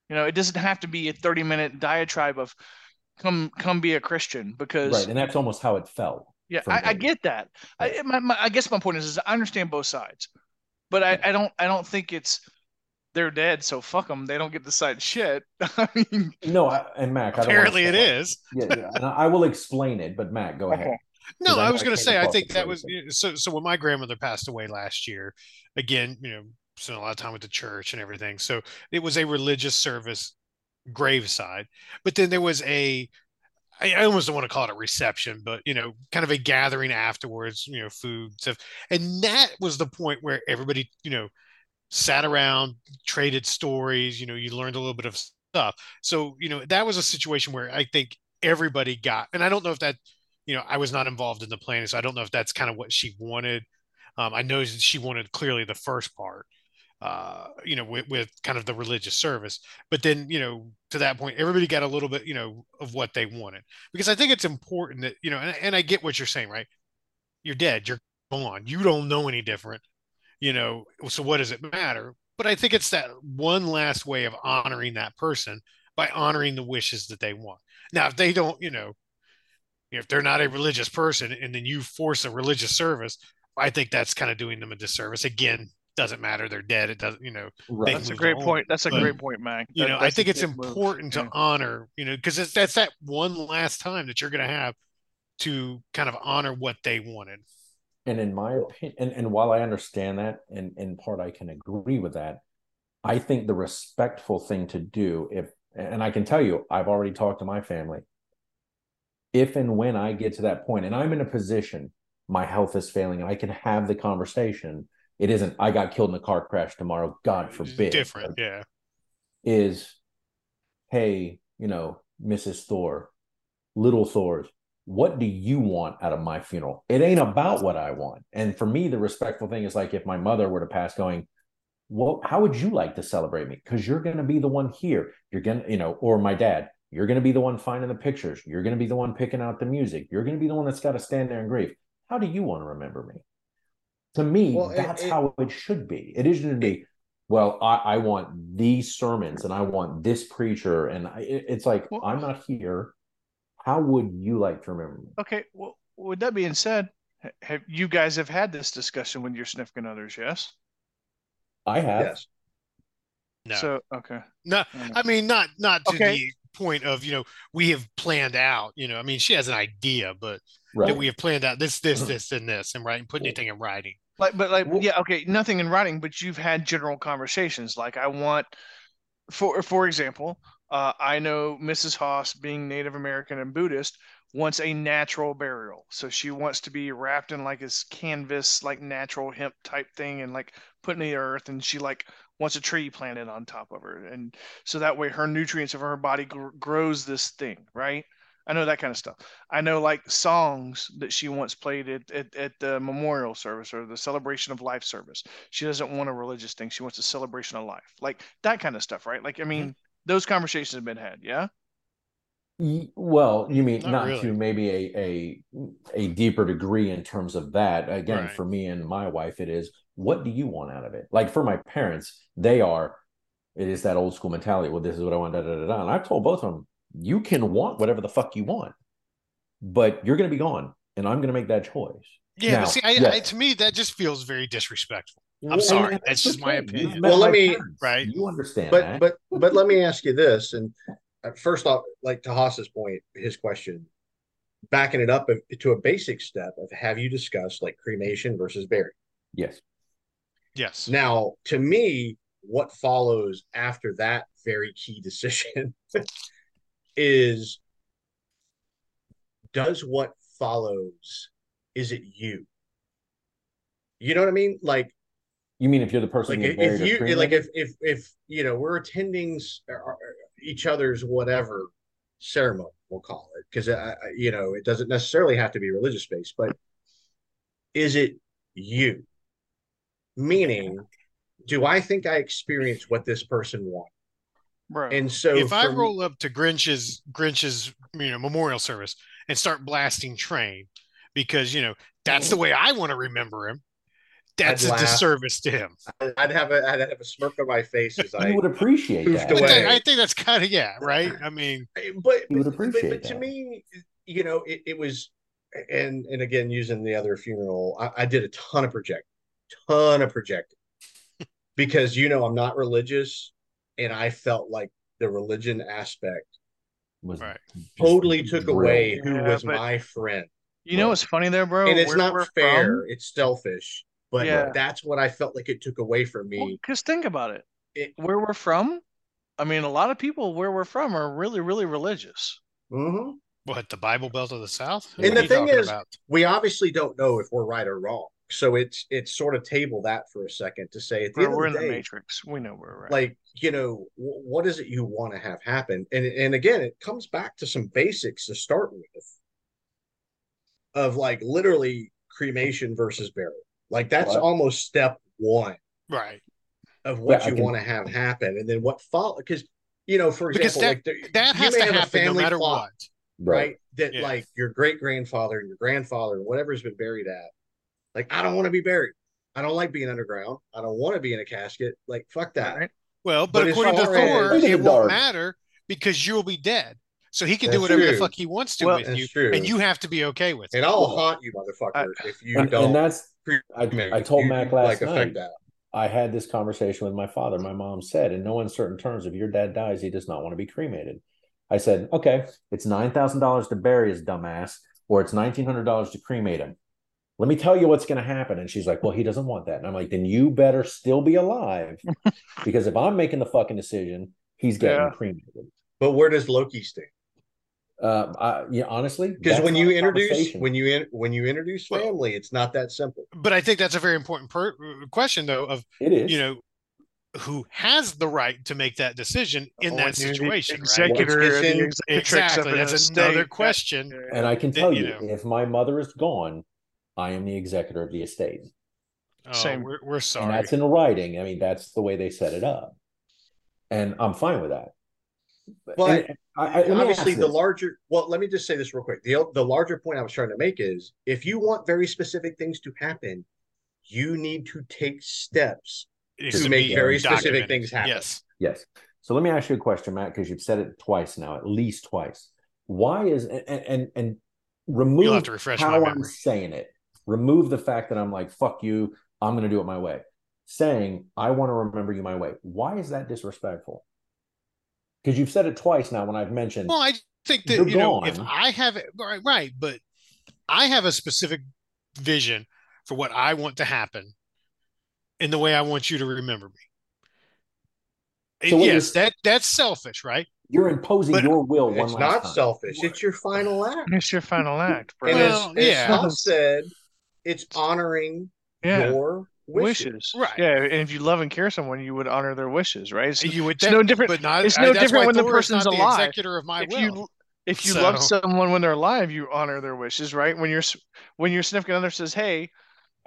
B: You know, it doesn't have to be a thirty minute diatribe of come come be a Christian because
G: Right, and that's almost how it felt.
B: Yeah, I, I get that. I, my, my, I guess my point is, is I understand both sides, but I, I don't I don't think it's they're dead, so fuck them. They don't get to decide shit. I mean,
G: No, I, and Mac, I don't wanna
D: Apparently, it
G: step on-
D: is.
G: Yeah, yeah, and I I will explain it, but Mac, go ahead.
B: Okay.
D: No,
G: 'Cause I
D: I was going to say, I think
G: it
D: that
G: first.
D: was so. So when my grandmother passed away last year, again, you know, spent a lot of time with the church and everything. So it was a religious service graveside, but then there was a, I almost don't want to call it a reception, but you know, kind of a gathering afterwards, you know, food stuff, and that was the point where everybody, you know, sat around, traded stories. You know, you learned a little bit of stuff. So you know, that was a situation where I think everybody got, and I don't know if that you know, I was not involved in the planning, so I don't know if that's kind of what she wanted. Um, I know she wanted clearly the first part, uh, you know, with, with kind of the religious service. But then, you know, to that point, everybody got a little bit, you know, of what they wanted because I think it's important that, you know, and, and I get what you're saying, right? You're dead, you're gone, you don't know any different, you know, so what does it matter? But I think it's that one last way of honoring that person by honoring the wishes that they want. Now, if they don't, you know, if they're not a religious person and then you force a religious service, I think that's kind of doing them a disservice. Again, doesn't matter. They're dead. It doesn't, you know,
G: Right.
B: That's a great
D: on.
B: point. That's a
D: But,
B: great point, Mac.
D: you know, I think it's
B: good move.
D: important
B: Yeah.
D: to honor, you know, because that's that one last time that you're going to have to kind of honor what they wanted.
G: And in my opinion, and, and while I understand that, and in part I can agree with that, I think the respectful thing to do, if and I can tell you, I've already talked to my family. If and when I get to that point, and I'm in a position, my health is failing, and I can have the conversation. It isn't I got killed in a car crash tomorrow, God
D: It's
G: forbid.
D: Different. Yeah.
G: is hey, you know, Mrs. Thor, little Thors, what do you want out of my funeral? It ain't about what I want. And for me, the respectful thing is like if my mother were to pass going, well, how would you like to celebrate me? Because you're going to be the one here. You're going to, you know, or my dad, you're going to be the one finding the pictures. You're going to be the one picking out the music. You're going to be the one that's got to stand there and grieve. How do you want to remember me? To me,
F: Well,
G: that's
F: it-
G: how it should be. It shouldn't be, well, I, I want these sermons and I want this preacher. And I, it- it's like,
B: Well-
G: I'm not here. How would you like to remember me?
B: Okay. Well, with that being said, have you guys have had this discussion with your significant others? Yes.
G: I have.
F: Yes.
D: No.
B: So okay.
D: No. I mean not not to
B: Okay.
D: the point of you know we have planned out. You know, I mean she has an idea, but
G: Right.
D: that we have planned out this, this, this, and this, and right, and put anything in writing.
B: Like, but like,
G: Well-
B: yeah, okay, nothing in writing, but you've had general conversations. Like, I want, for for example, uh, I know Mrs. Haas, being Native American and Buddhist, wants a natural burial. So she wants to be wrapped in like this canvas, like natural hemp type thing, and like put in the earth. And she like wants a tree planted on top of her, and so that way her nutrients of her body gr- grows this thing, right? I know that kind of stuff. I know like songs that she once played at, at, at the memorial service or the celebration of life service. She doesn't want a religious thing. She wants a celebration of life, like that kind of stuff, right? Like, I mean, mm-hmm. those conversations have been had. Yeah.
G: Well, you mean
D: Not
G: not,
D: really.
G: to maybe a, a a deeper degree in terms of that. Again,
D: Right.
G: for me and my wife, it is what do you want out of it? Like for my parents, they are it is that old school mentality. Well, this is what I want, da da da da. And I've told both of them, you can want whatever the fuck you want, but you're gonna be gone, and I'm gonna make that choice.
D: Yeah,
G: Now,
D: but see, I, I, to me, that just feels very disrespectful. I'm
F: Well,
D: sorry.
G: And
D: That's just my
G: okay.
D: Opinion.
G: met
F: Well, let me-
G: parents.
D: Right.
G: You understand
F: but
G: that.
F: but but let me ask you this and uh, first off like to haas's point his question backing it up to a basic step of have you discussed like cremation versus burial
G: yes.
D: Yes.
F: now to me what follows after that very key decision is does what follows is it you? You know what i mean? Like
G: You mean if you're the person
F: like if, you like if if if you know we're attending s- or- or each other's whatever ceremony we'll call it because you know it doesn't necessarily have to be religious based but is it you? Meaning do i think i experience what this person wanted
B: Bro.
F: and so
D: if I roll up to Grinch's Grinch's you know memorial service and start blasting train because you know that's the mm. way I want to remember him, that's
F: I'd
D: a
F: laugh.
D: disservice to him.
F: i'd have a i'd have a smirk on my face as i
G: would appreciate that.
F: Away.
D: that- I think that's kind of yeah, right. I mean,
F: but
G: You would
F: but-
G: appreciate
F: but, to me you know it, it was and and again using the other funeral I, I did a ton of project, ton of projecting because you know i'm not religious and i felt like the religion aspect
G: Was
D: Right.
G: just
F: totally took
G: drilled.
F: away who
B: Yeah,
F: was my friend
B: you know what's funny there, bro?
F: and it's
B: Where
F: not
B: we're
F: fair
B: from-
F: it's selfish but
B: Yeah.
F: that's what i felt like it took away from me
B: Because think about it.
F: It-
B: Where we're from, I mean, a lot of people where we're from are really, really religious.
F: Mm-hmm.
D: what the Bible Belt of the South?
F: And
D: What
F: the thing is-
D: about?
F: we obviously don't know if we're right or wrong so it's it's sort of table that for a second to say at the
B: Bro,
F: end
B: we're
F: of
B: in
F: the
B: the matrix. We know where we're at.
F: like you know wh- what is it you want to have happen and and again it comes back to some basics to start with of like literally cremation versus burial like that's
G: Right.
F: almost step one
D: right.
F: of what
G: Yeah,
F: you
G: can-
F: want to have happen and then what follow because you know for example
D: that-
F: like there-
D: That has to
F: have a
D: happen no matter
F: plot,
D: what.
F: right, that
D: Yeah.
F: like your great grandfather and your grandfather and whatever's been buried at like i don't want to be buried i don't like being underground i don't want to be in a casket like fuck that
B: Right?
D: Well, but,
F: But
D: according to
F: far as-
D: Thor, it
G: the
D: won't matter because you'll be dead. So he can do
F: That's
D: whatever the fuck he wants to
B: Well,
D: with you,
F: true.
D: and you have to be okay with it.
F: and i'll haunt you motherfucker if you
G: And,
F: don't
G: and that's I. I told
F: You-
G: Mac last
F: like affect
G: night.
F: that
G: I had this conversation with my father. My mom said, in no uncertain terms, if your dad dies, he does not want to be cremated. I said, okay, it's nine thousand dollars to bury his dumbass, or it's nineteen hundred dollars to cremate him. Let me tell you what's going to happen. And she's like, well, he doesn't want that. And I'm like, then you better still be alive, because if I'm making the fucking decision, he's getting
B: Yeah.
G: cremated.
F: but where does loki stand
G: Uh, I, yeah, honestly,
F: because
G: that's
F: when you introduce when you in, when you introduce family it's not that simple
D: But I think that's a very important per- question, though, of
G: it is,
D: you know who has the right to make that decision in
B: When
D: that
B: you're the
D: situation, right?
B: Executor,
F: It's
B: or
F: in-
B: executrix
D: Exactly. That's another
B: estate.
D: question.
G: And I can
D: that,
G: tell
D: you
G: you,
D: know-
G: if my mother is gone, I am the executor of the estate.
D: Oh,
B: Same.
D: We're, we're
G: and
D: sorry.
G: that's in writing. I mean, that's the way they set it up, and I'm fine with that.
F: But
G: I, I,
F: obviously the
G: this.
F: larger well let me just say this real quick the the larger point i was trying to make is if you want very specific things to happen you need to take steps
D: It
F: to make
D: be
F: very specific things happen.
D: Yes.
G: Yes. So let me ask you a question, Matt, because you've said it twice now, at least twice. Why is and and, and remove
D: You'll have to refresh
G: how
D: my
G: I'm saying it. Remove the fact that I'm like, fuck you, I'm gonna do it my way. Saying I want to remember you my way. Why is that disrespectful? Because you've said it twice now when I've mentioned
D: Well, I think that
G: You're
D: you know if. I have it right, right, but I have a specific vision for what I want to happen in the way I want you to remember me.
G: So
D: yes, that that's selfish, right?
G: you're imposing
D: But
G: your will one
F: it's
G: last
F: not
G: time.
F: selfish it's your final act
B: It's your final act, bro.
F: and
D: Well,
F: as, as
D: yeah.
F: Tom said it's honoring
B: yeah.
F: your wishes,
B: Wishes.
D: Right.
B: Yeah. And if you love and care someone, you would honor their wishes, right? It's,
D: You would
B: it's no different-
D: but not.
B: it's
D: uh,
B: no
D: that's
B: different
D: why
B: when the
D: Thor is
B: person's
D: not the
B: alive.
D: executor of my
B: if
D: will.
B: you if you love someone when they're alive, you honor their wishes, right? When your s- when your significant other says, "Hey,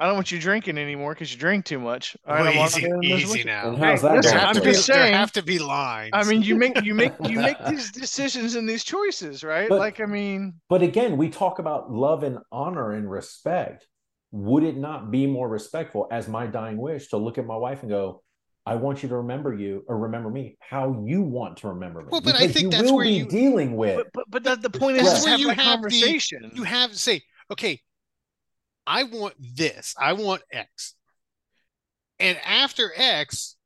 B: I don't want you drinking anymore because you drink too much," All right,
D: Well,
B: I'm
D: easy,
B: honoring those
D: easy
B: wishes.
D: now.
G: And how's that
B: listen,
D: There
G: going
D: have,
B: I'm
D: to
G: for
D: be,
G: you?
B: just
D: there
B: saying-
D: have to be lines.
B: I mean, you make you make you make these decisions and these choices, right?
G: But-
B: like, I mean,
G: But again, we talk about love and honor and respect. Would it not be more respectful as my dying wish to look at my wife and go, I want you to remember you or remember me how you want to remember me?
D: Well, but I think
G: you
D: that's
G: will
D: where
G: be
D: you-
G: dealing with.
B: but but but the, the point is,
G: That's where
D: you
B: that
D: have the-
B: conversation.
D: you have to say, okay, I want this, I want X. and after X,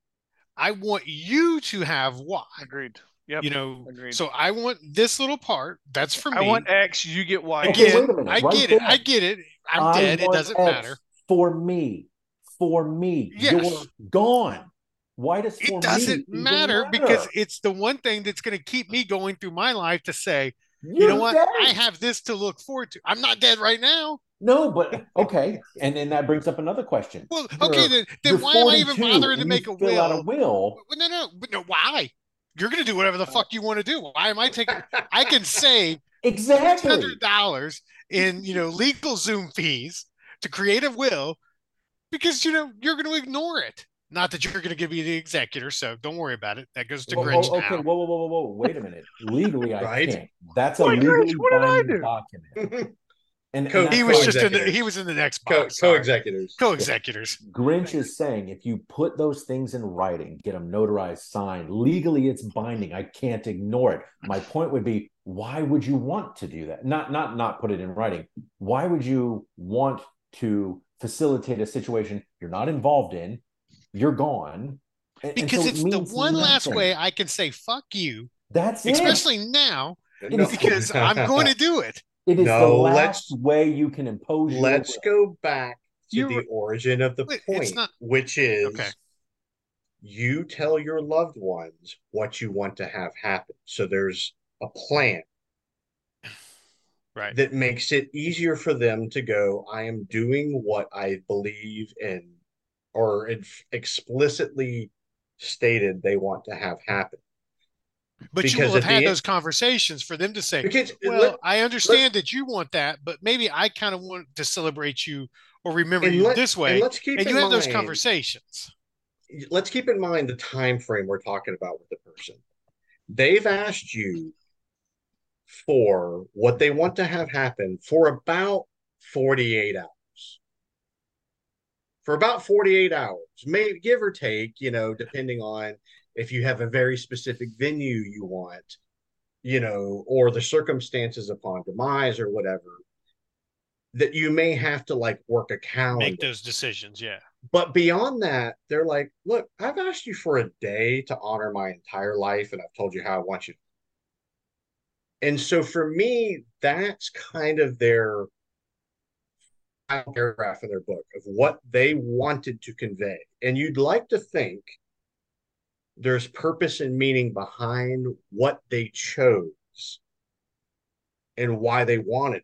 D: I want you to have Y.
B: Agreed. Yep.
D: You know,
B: Agreed.
D: so I want this little part. That's for me.
B: I want X. You get Y.
D: I
G: Okay,
D: get,
G: wait a minute,
D: I
G: right
D: get it. I get it. I'm
G: I
D: dead. It doesn't
G: X
D: matter.
G: for me. For me,
D: Yes.
G: you're gone. Why does for
D: It doesn't
G: me even
D: matter because it's the one thing that's going to keep me going through my life to say, you know
G: You're
D: what?
G: dead.
D: I have this to look forward to. I'm not dead right now.
G: No, but okay, and then that brings up another question.
D: Well,
G: You're-
D: okay, then, then why am I even bothering to make a
G: will? out a
D: will?
G: will.
D: No, no, no. Why? You're going to do whatever the fuck you want to do. Why am I taking? I can save
G: Exactly.
D: hundred dollars in you know LegalZoom fees to create a will because you know you're going to ignore it. Not that you're going to give me the executor, so don't worry about it. That goes to
G: Whoa, whoa,
D: Grinch
G: okay,
D: now.
G: whoa, whoa, whoa, whoa, whoa! Wait a minute. Legally, I
F: Right.
G: can't. That's a
B: Why, Grinch?
G: legally
B: What did I
G: binding
B: do?
G: document. And, and
F: Co-
G: that's
D: He was just in the, he was in the next
F: Co
D: box. sorry.
F: co-executors.
D: Co-executors.
G: Grinch is saying if you put those things in writing, get them notarized, signed, legally it's binding. I can't ignore it. My point would be, why would you want to do that? Not not not put it in writing. Why would you want to facilitate a situation you're not involved in? You're gone. and- and
D: Because
G: so it
D: it's the
G: means
D: one last way I can say fuck you,
G: That's it.
D: especially now,
G: No.
D: because I'm going to do it.
G: It is the
F: No,
G: last
F: let's-
G: way you can impose. your
F: Let's go back to
B: You
F: the origin of the
D: Wait,
F: point,
D: not-
F: which is
D: Okay.
F: you tell your loved ones what you want to have happen. So there's a plan
D: Right.
F: that makes it easier for them to go, I am doing what I believe in, or ex- explicitly stated they want to have happen.
D: But you will have had
F: end-
D: those conversations for them to say,
F: Because
D: well,
F: let-
D: I understand that you want that, but maybe I kind of want to celebrate you or remember you
F: let-
D: this
F: and
D: way.
F: let's keep
D: And
F: in
D: you have those conversations.
F: let's keep in mind the time frame we're talking about with the person. They've asked you for what they want to have happen for about 48 hours. For about 48 hours, maybe give or take, you know, depending on if you have a very specific venue you want, you know, or the circumstances upon demise or whatever, that you may have to like work a calendar
D: Make those decisions. Yeah.
F: but beyond that, they're like, look, I've asked you for a day to honor my entire life, and I've told you how I want you. And so for me, that's kind of their paragraph in their book of what they wanted to convey. And you'd like to think there's purpose and meaning behind what they chose and why they wanted.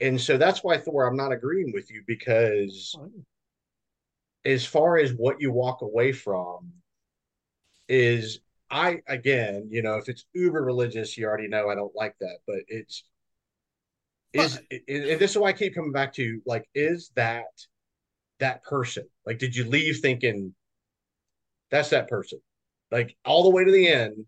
F: it. And so that's why Thor, I'm not agreeing with you because as far as what you walk away from is I again, you know, if it's uber religious, you already know I don't like that, but it's is and this is why I keep coming back to like, is that that person? Like, did you leave thinking that's that person? Like all the way to the end,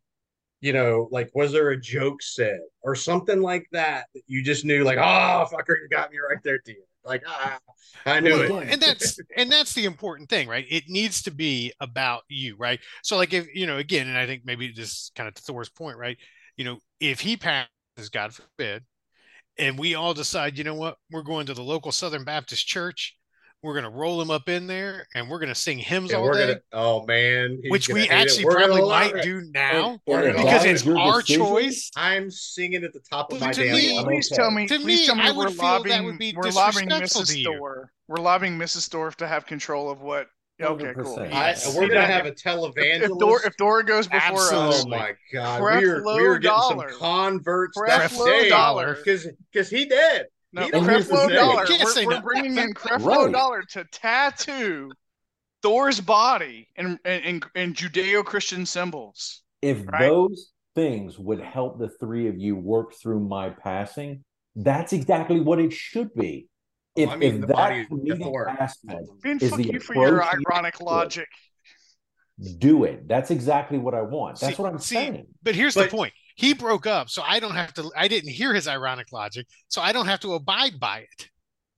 F: you know, like was there a joke said or something like that that you just knew, like, oh fucker, you got me right there you. Like, ah, I knew
G: Well,
F: it.
D: and that's and that's the important thing right it needs to be about you right so like if you know again and i think maybe this kind of thor's point right you know if he passes god forbid and we all decide you know what we're going to the local southern baptist church we're going to roll him up in there and we're going to sing hymns
F: And
D: all
F: we're
D: day
F: gonna, oh man, he's
D: which we actually probably might
F: it.
D: do now
F: We're
D: because it's our
G: decision?
D: choice
F: I'm singing at the top of
D: Well,
F: my
D: to
F: damn
D: me-
F: lungs.
B: Please
G: Okay.
B: tell me.
D: To
B: please
D: me,
B: tell me
D: I
B: we're
D: would feel that
B: lobbying.
D: would be
B: we're lobbying Mrs.
D: to you.
B: Thor. We're lobbying Mrs. Thor to have control of what. Okay, cool.
G: 100%.
F: I, we're gonna have a
B: If,
F: televangelist.
B: if Dora if Dora goes before
F: oh
B: us,
D: oh
F: my god, we're we're getting
B: dollar.
F: some converts
B: Creflo
F: that day
B: dollar.
F: because because he did.
B: No,
F: He
G: And here's the
B: Creflo. Dollar.
D: You can't
B: We're, we're
D: no.
B: bringing in Creflo
G: Right.
B: Dollar to tattoo Thor's body and and, and Judeo-Christian symbols.
G: if
B: Right.
G: those things would help the three of you work through my passing, that's exactly what it should be. If,
F: I mean,
G: if
F: the
G: that
F: body of
G: comedic
F: Thor.
G: aspect,
B: Man,
G: Is
B: fuck
G: the
B: you for your
G: approach you
B: ironic
G: took.
B: logic.
G: do it. That's exactly what I want. That's
D: See-
G: what I'm
D: see,
G: saying.
D: But here's
F: But-
D: the point. He broke up, so I don't have to I didn't hear his ironic logic, so I don't have to abide by it.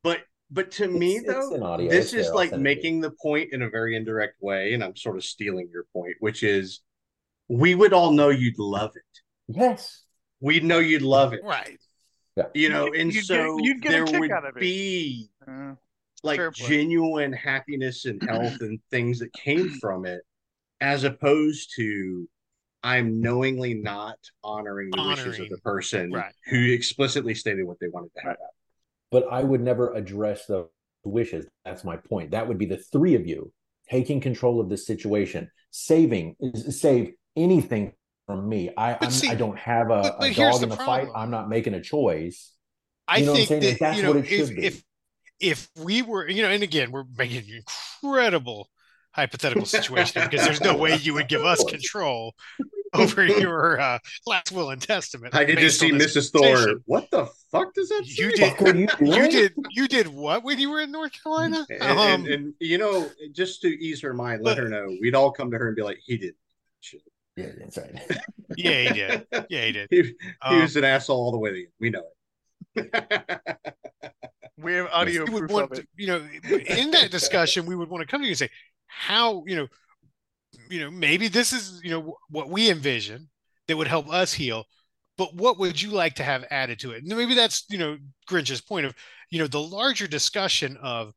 F: But but to me
G: It's- it's
F: though, this is like
G: send it to you.
F: making the point in a very indirect way, and I'm sort of stealing your point, which is we would all know you'd love it.
G: Yes.
F: We'd know you'd love it.
D: Right. yeah.
F: You know, and
B: you'd get-
F: so
B: you'd get a
F: there
B: kick
F: would
B: out of it.
F: be
B: Uh,
F: like genuine happiness and health and things that came from it, as opposed to I'm knowingly not honoring the wishes of the person
D: Right.
F: who explicitly stated what they wanted to have.
G: but I would never address those wishes. That's my point. That would be the three of you taking control of this situation, saving save anything from me. I I'm,
D: see,
G: I don't have a,
D: but- but
G: a dog
D: the
G: in the fight. I'm not making a choice.
D: I
G: You know what I'm
D: think
G: saying?
D: that
G: That's
D: you know
G: what it
D: if
G: should be.
D: if if we were you know, and again we're making incredible hypothetical situation because there's no way you would give us control over your uh, last will and testament.
F: I could just see Mrs. Thor. What the fuck does that
D: You
F: say?
D: did-
G: Fuck you
D: You did you did what when you were in North Carolina?
F: And,
D: Um,
F: and, and, you know, just to ease her mind, let
D: But-
F: her know we'd all come to her and be like, "He did." Shit.
G: Yeah, that's right.
D: yeah, he did. Yeah, he did.
F: He, he
D: Um,
F: was an asshole all the way. to the end. We know it.
B: We have audio
D: we would
B: proof
D: want
B: of it.
D: to, you know in that discussion we would want to come to you and say how you know you know maybe this is you know what we envision that would help us heal but what would you like to have added to it? And maybe that's you know grinch's point of you know the larger discussion of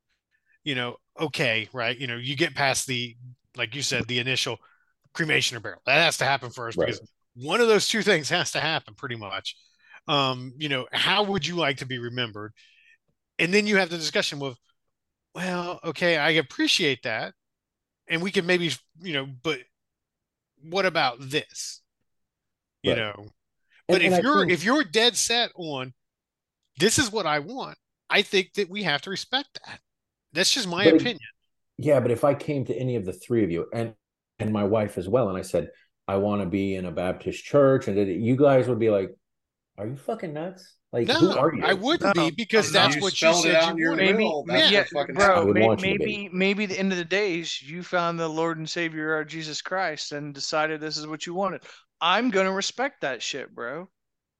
D: you know okay right you know you get past the like you said the initial cremation or burial. That has to happen first
G: Right.
D: because one of those two things has to happen pretty much. Um you know how would you like to be remembered? And then you have the discussion with well okay i appreciate that and we can maybe you know but what about this you
G: Right.
D: know but
G: And- and
D: if
G: I
D: you're
G: think-
D: if you're dead set on this is what i want i think that we have to respect that that's just my
G: But-
D: opinion
G: Yeah, but if I came to any of the three of you and and my wife as well, and I said I want to be in a Baptist church, and you guys would be like, "Are you fucking nuts? Like, who
D: no
G: are you?"
D: i wouldn't
B: No,
D: be because
B: no.
D: that's
F: You
D: what you said you
F: your
D: wanted
B: Maybe.
F: That's
B: yeah,
F: fucking
B: bro.
G: would
B: May,
G: want you to
B: maybe, maybe the end of the days, you found the Lord and Savior, our Jesus Christ, and decided this is what you wanted. I'm gonna respect that shit, bro.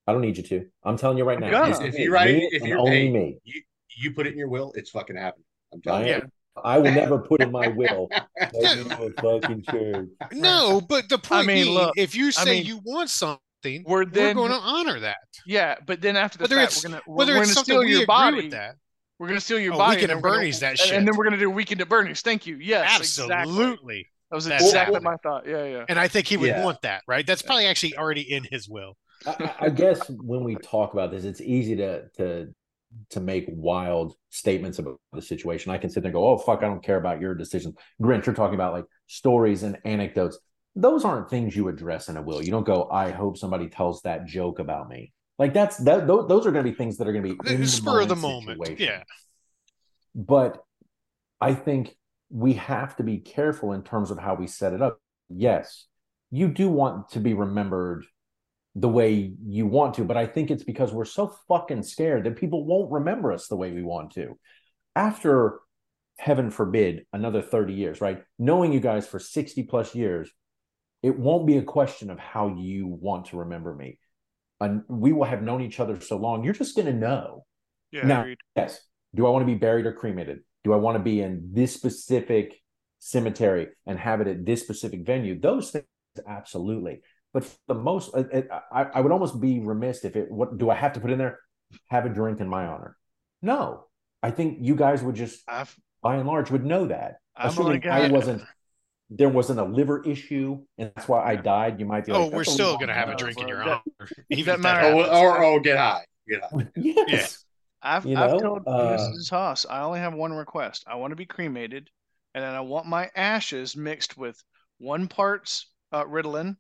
G: I don't need you to. I'm telling you right now.
B: gonna.
F: If you write it- if you're-
G: only
F: hey,
G: me.
F: You you put it in your will, it's fucking happening. I'm
G: I,
F: telling you.
G: I will never put in my will. Take me to a fucking church.
D: no but the point
B: mean,
D: being,
B: look,
D: if you
B: I
D: say
B: mean,
D: you want something
B: We're
D: we're going to honor that
B: yeah, but then after the
D: whether
B: fact,
D: it's
B: we're gonna
D: whether
B: we're
D: it's something
B: steal
D: we
B: your
D: agree
B: body.
D: with that
B: We're gonna steal your
D: Oh,
B: body.
D: Weekend
B: and
D: at
B: we're gonna-
D: Bernie's that
B: and,
D: shit.
B: and then we're gonna do weekend at Bernie's. Thank you. Yes, exactly.
D: absolutely
B: That was exactly
D: happening.
B: my thought. Yeah, yeah.
D: and I think he would
F: Yeah.
D: want that, right? That's probably actually already in his will.
G: I, I- I guess when we talk about this, it's easy to to to make wild statements about the situation. I can sit there and go, "Oh fuck, I don't care about your decisions." Grinch, you're talking about like stories and anecdotes. Those aren't things you address in a will. You don't go, "I hope somebody tells that joke about me." Like that's that. Those, those are going to be things that are going to be in
D: The spur of the
G: moment
D: moment.
G: situation.
D: Yeah.
G: but I think we have to be careful in terms of how we set it up. Yes, you do want to be remembered the way you want to, but I think it's because we're so fucking scared that people won't remember us the way we want to. After heaven forbid another 30 years, right? Knowing you guys for 60 plus years, it won't be a question of how you want to remember me. And we will have known each other so long, you're just going to know.
B: Yeah,
G: Now-
B: agreed.
G: Yes. Do I want to be buried or cremated? Do I want to be in this specific cemetery and have it at this specific venue? Those things, absolutely. But the most, uh, I, I would almost be remiss if it. What do I have to put in there? Have a drink in my honor? No, I think you guys would just,
B: I've,
G: by and large, would know that.
B: I'm
G: Assuming I wasn't, there wasn't a liver issue, and that's why I died. You might be.
D: Oh,
G: like,
D: we're still going to have a drink in your honor. Even
B: that
D: if that
B: matters.
F: Oh, or, or get high. Get high.
G: yes.
B: I've,
G: you
B: I've
G: know,
B: told
G: uh,
B: Mrs. Haas I only have one request. I want to be cremated, and then I want my ashes mixed with one parts uh, Ritalin,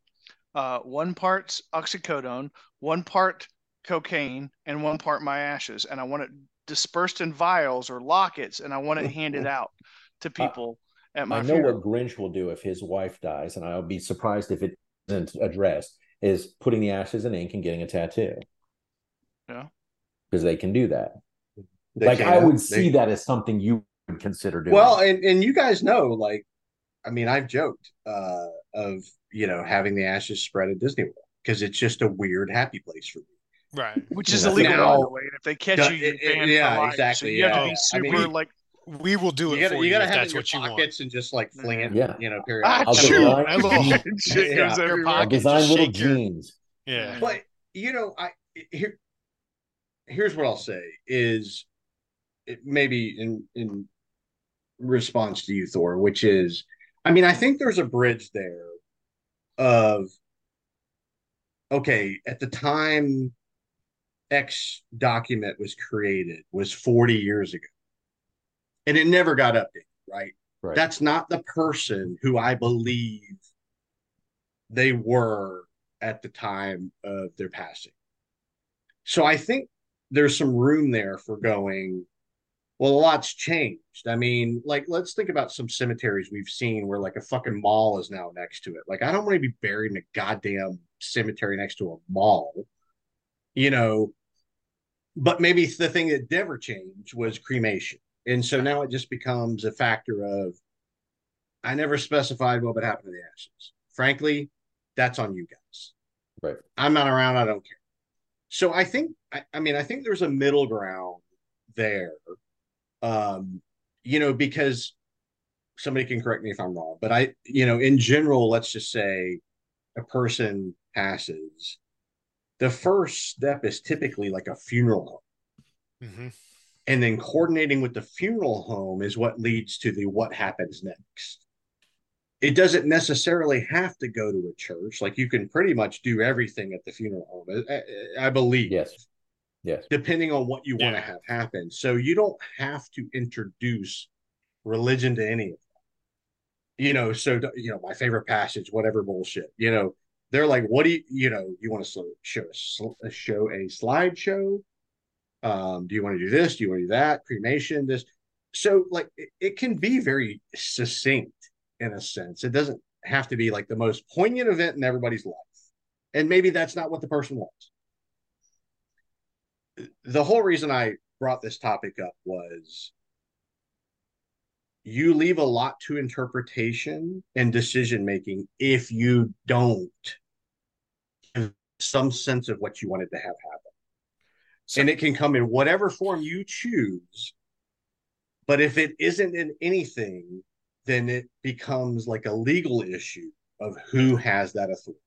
B: uh, one parts oxycodone, one part cocaine, and one part my ashes, and I want it dispersed in vials or lockets, and I want it handed out to people at my
G: I know
B: funeral.
G: what Grinch will do if his wife dies, and I'll be surprised if it isn't addressed. Is putting the ashes in ink and getting a tattoo.
B: Yeah.
G: because they can do that.
F: They
G: like I would
F: They-
G: see that as something you would consider doing.
F: Well, and and you guys know, like, I mean, I've joked uh, of you know having the ashes spread at Disney World because it's just a weird happy place for me.
D: Right.
B: Which is
G: Yeah.
B: illegal, by the way. And if they catch you, you're
F: it- it- yeah,
B: for life.
F: exactly,
B: So you have to
F: yeah.
B: be
F: I
B: super
F: mean-
B: like.
D: We will do it
F: You gotta
D: for
F: you
D: you,
F: gotta
D: if
F: have it in your
D: what you want.
F: pockets and just like fling it,
G: Yeah.
F: you know,
B: Ah.
G: I'll
B: shoot!
G: design-
D: A little-
F: Yeah.
D: Your pocket,
G: design little
D: shake your-
G: jeans.
D: Yeah.
F: But you know, I here here's what I'll say is it maybe in in response to you, Thor, which is, I mean, I think there's a bridge there of, okay, at the time X document was created was 40 years ago, and it never got updated, right?
G: Right.
F: That's not the person who I believe they were at the time of their passing. So I think there's some room there for going, well, a lot's changed. I mean, like, let's think about some cemeteries we've seen where like a fucking mall is now next to it. Like, I don't want to be buried in a goddamn cemetery next to a mall, you know. But maybe the thing that never changed was cremation. And so now it just becomes a factor of I never specified what would happen to the ashes. Frankly, that's on you guys.
G: Right.
F: I'm not around. I don't care. So I think, I, I mean, I think there's a middle ground there. Um, you know, because somebody can correct me if I'm wrong, but I, you know, in general, let's just say a person passes. The first step is typically like a funeral home.
D: Mhm.
F: And then coordinating with the funeral home is what leads to the what happens next. It doesn't necessarily have to go to a church. Like you can pretty much do everything at the funeral home, I, I- I believe.
G: Yes. Yes.
F: Depending on what you want to have happen. So you don't have to introduce religion to any of that. You know, so, you know, my favorite passage, whatever bullshit, you know, they're like, what do you, you know, you want to show a, sl- a show a slideshow? Um, do you want to do this? Do you want to do that? Cremation, this. So, like, it, it can be very succinct in a sense. It doesn't have to be like the most poignant event in everybody's life. And maybe that's not what the person wants. The whole reason I brought this topic up was you leave a lot to interpretation and decision making if you don't have some sense of what you wanted to have happen.
D: So-
F: and it can come in whatever form you choose. But if it isn't in anything, then it becomes like a legal issue of who has that authority.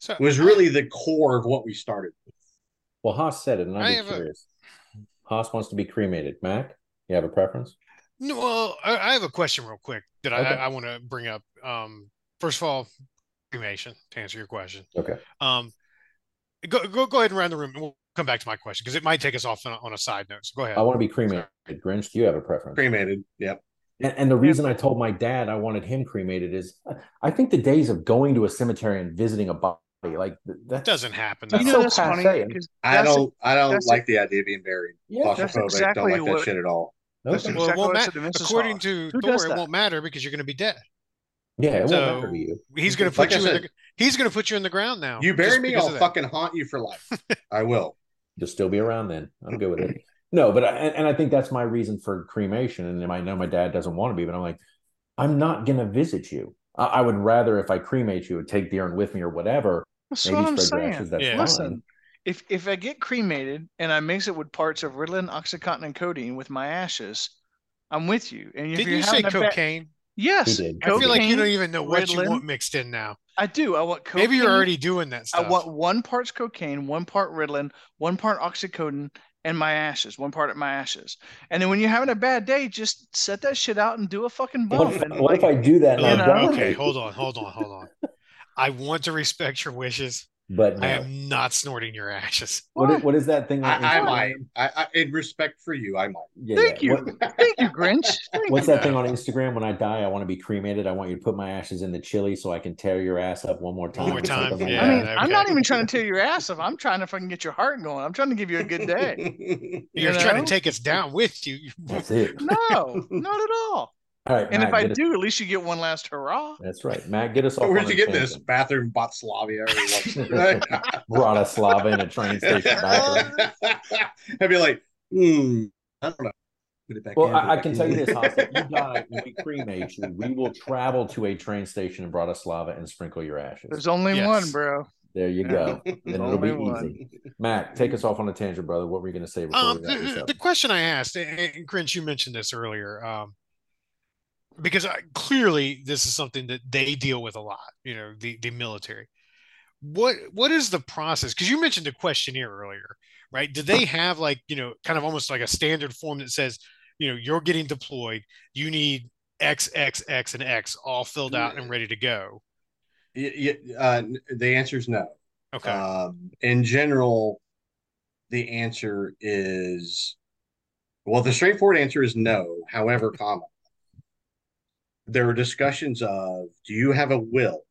D: So
F: It was really the core of what we started with.
G: Well, Haas said it, and
D: I
G: I'm
D: have a-
G: curious. Haas wants to be cremated. Mac, you have a preference?
D: No, well, I, I have a question real quick that I,
G: Okay.
D: I, want to bring up. Um, first of all, cremation to answer your question.
G: Okay.
D: Um, go go go ahead and round the room, and we'll come back to my question because it might take us off on a, on a side note. So go ahead.
G: I want to be cremated. Grinch, do you have a preference?
F: Cremated. Yep.
G: And, and the reason I told my dad I wanted him cremated is I think the days of going to a cemetery and visiting a body, like
D: That
G: that
D: doesn't happen.
G: That's
B: You know
G: so
B: that's funny
G: passe.
F: I don't I don't
B: that's-
F: like the idea of being buried.
G: Yeah,
F: Claustrophobic,
B: exactly
F: don't like
B: what-
F: that shit at all.
B: That's
G: Okay.
D: Well, it
B: exactly
D: won't
B: what I
D: matter.
B: said to Mrs.
D: According to
B: Who
D: Thor, it won't matter because you're going to be dead.
G: yeah, it won't matter to you.
D: he's going to put
F: I
D: you in the he's going to put you in the ground now.
F: You bury me, I'll
D: of that.
F: fucking haunt you for life. I will.
G: You'll still be around then. I'm good with it. No, but I, and, and I think that's my reason for cremation. And I know my dad doesn't want to be, but I'm like, I'm not gonna visit you. I, I would rather if I cremate you, and take the urn with me or whatever.
B: That's
G: maybe
B: what I'm saying.
G: ashes. That's
D: Yeah.
B: Listen, if if I get cremated and I mix it with parts of Ritalin, OxyContin, and codeine with my ashes, I'm with you. And if
D: Didn't
B: you're
D: you say
B: having a bad-
D: cocaine?
B: Yes,
G: He did.
D: I feel like you don't even know what you want mixed in now.
B: I do. I want cocaine.
D: Maybe you're already doing that stuff.
B: I want one part's cocaine, one part Ritalin, one part oxycodone, and my ashes. One part of my ashes. And then when you're having a bad day, just set that shit out and do a fucking
G: What
B: bump.
G: if,
B: and
G: what
B: like,
G: if I do that?
B: You
G: And? I'm
D: oh,
G: okay,
D: hold on, hold on, hold on. I want to respect your wishes.
G: But no.
D: I am not snorting your ashes.
G: what, is, what is that thing? on
F: I, I might. I, I in respect for you, I might.
G: Yeah,
B: Thank
G: yeah.
B: you.
G: What-
B: Thank you, Grinch. Thank
G: what's
B: you.
G: that thing on Instagram? When I die, I want to be cremated. I want you to put my ashes in the chili so I can tear your ass up one more time.
D: more time, yeah.
B: I mean,
G: that.
B: I'm not even trying to tear your ass up. I'm trying to fucking get your heart going. I'm trying to give you a good day.
D: You're
B: You
D: trying to take us down with you.
G: That's it.
B: No, not at all.
G: All right,
B: And
G: Matt,
B: if I
G: get us-
B: do, at least you get one last hurrah.
G: that's right. Matt, get us off.
F: Where'd
G: on
F: you get this?
G: tangent.
F: Bathroom Bratislava.
G: Bratislava in a train station bathroom.
F: I'd be like, hmm, I don't know. Put it back
G: Well,
F: in,
G: I,
F: put
G: I can
F: back
G: tell you this, Haas, you die and we cremate you, we will travel to a train station in Bratislava and sprinkle your ashes.
B: There's only
D: Yes.
B: one, bro.
G: There you go. Then it'll be
B: one.
G: easy. Matt, take us off on a tangent, brother. What were you going to say before
D: Um,
G: we wrap this
D: the,
G: up?
D: the question I asked, and and Grinch, you mentioned this earlier, um, because I, clearly this is something that they deal with a lot. You know, the the military. What what is the process? Because you mentioned a questionnaire earlier, right? Do they have like you know, kind of almost like a standard form that says you know, you're getting deployed. You need X, X, X, and X all filled out and ready to go.
F: Uh, the answer is no.
D: Okay.
F: Um, in general, the answer is well, the straightforward answer is no. However, comma, there are discussions of do you have a will?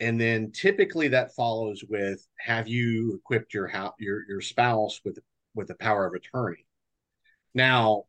F: And then typically that follows with have you equipped your house your your spouse with with the power of attorney? Now,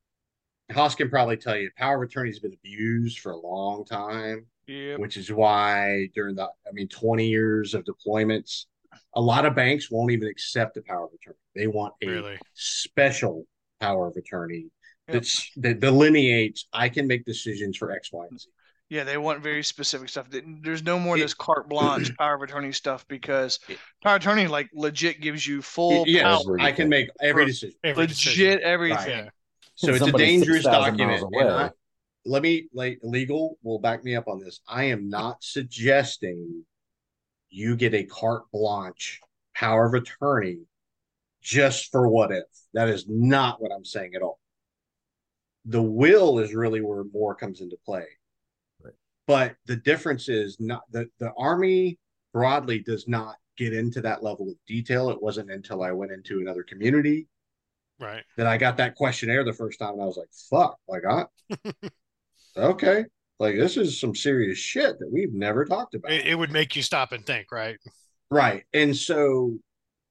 F: Haas can probably tell you power of attorney has been abused for a long time
B: Yeah.
F: which is why during the I mean 20 years of deployments, a lot of banks won't even accept a power of attorney. They want a
D: really?
F: special power of attorney
B: Yep.
F: that's that delineates I can make decisions for X, Y, and Z.
B: Yeah, they want very specific stuff. There's no more
F: It-
B: this carte blanche power of attorney stuff because
F: It-
B: power of attorney like legit gives you full
F: yes,
B: power,
F: I can make every decision.
D: Every
B: legit
D: decision.
B: everything.
D: Yeah.
F: So it's a dangerous
G: 6,000
F: document. And. I, let me like legal will back me up on this. I am not suggesting you get a carte blanche power of attorney just for what if. That is not what I'm saying at all. The will is really where more comes into play.
G: Right.
F: But the difference is not the, the army broadly does not get into that level of detail. It wasn't until I went into another community
D: Right.
F: that I got that questionnaire the first time, and I was like, "Fuck!" Like, I okay, like this is some serious shit that we've never talked about,
D: It, it would make you stop and think, right?
F: right? And so,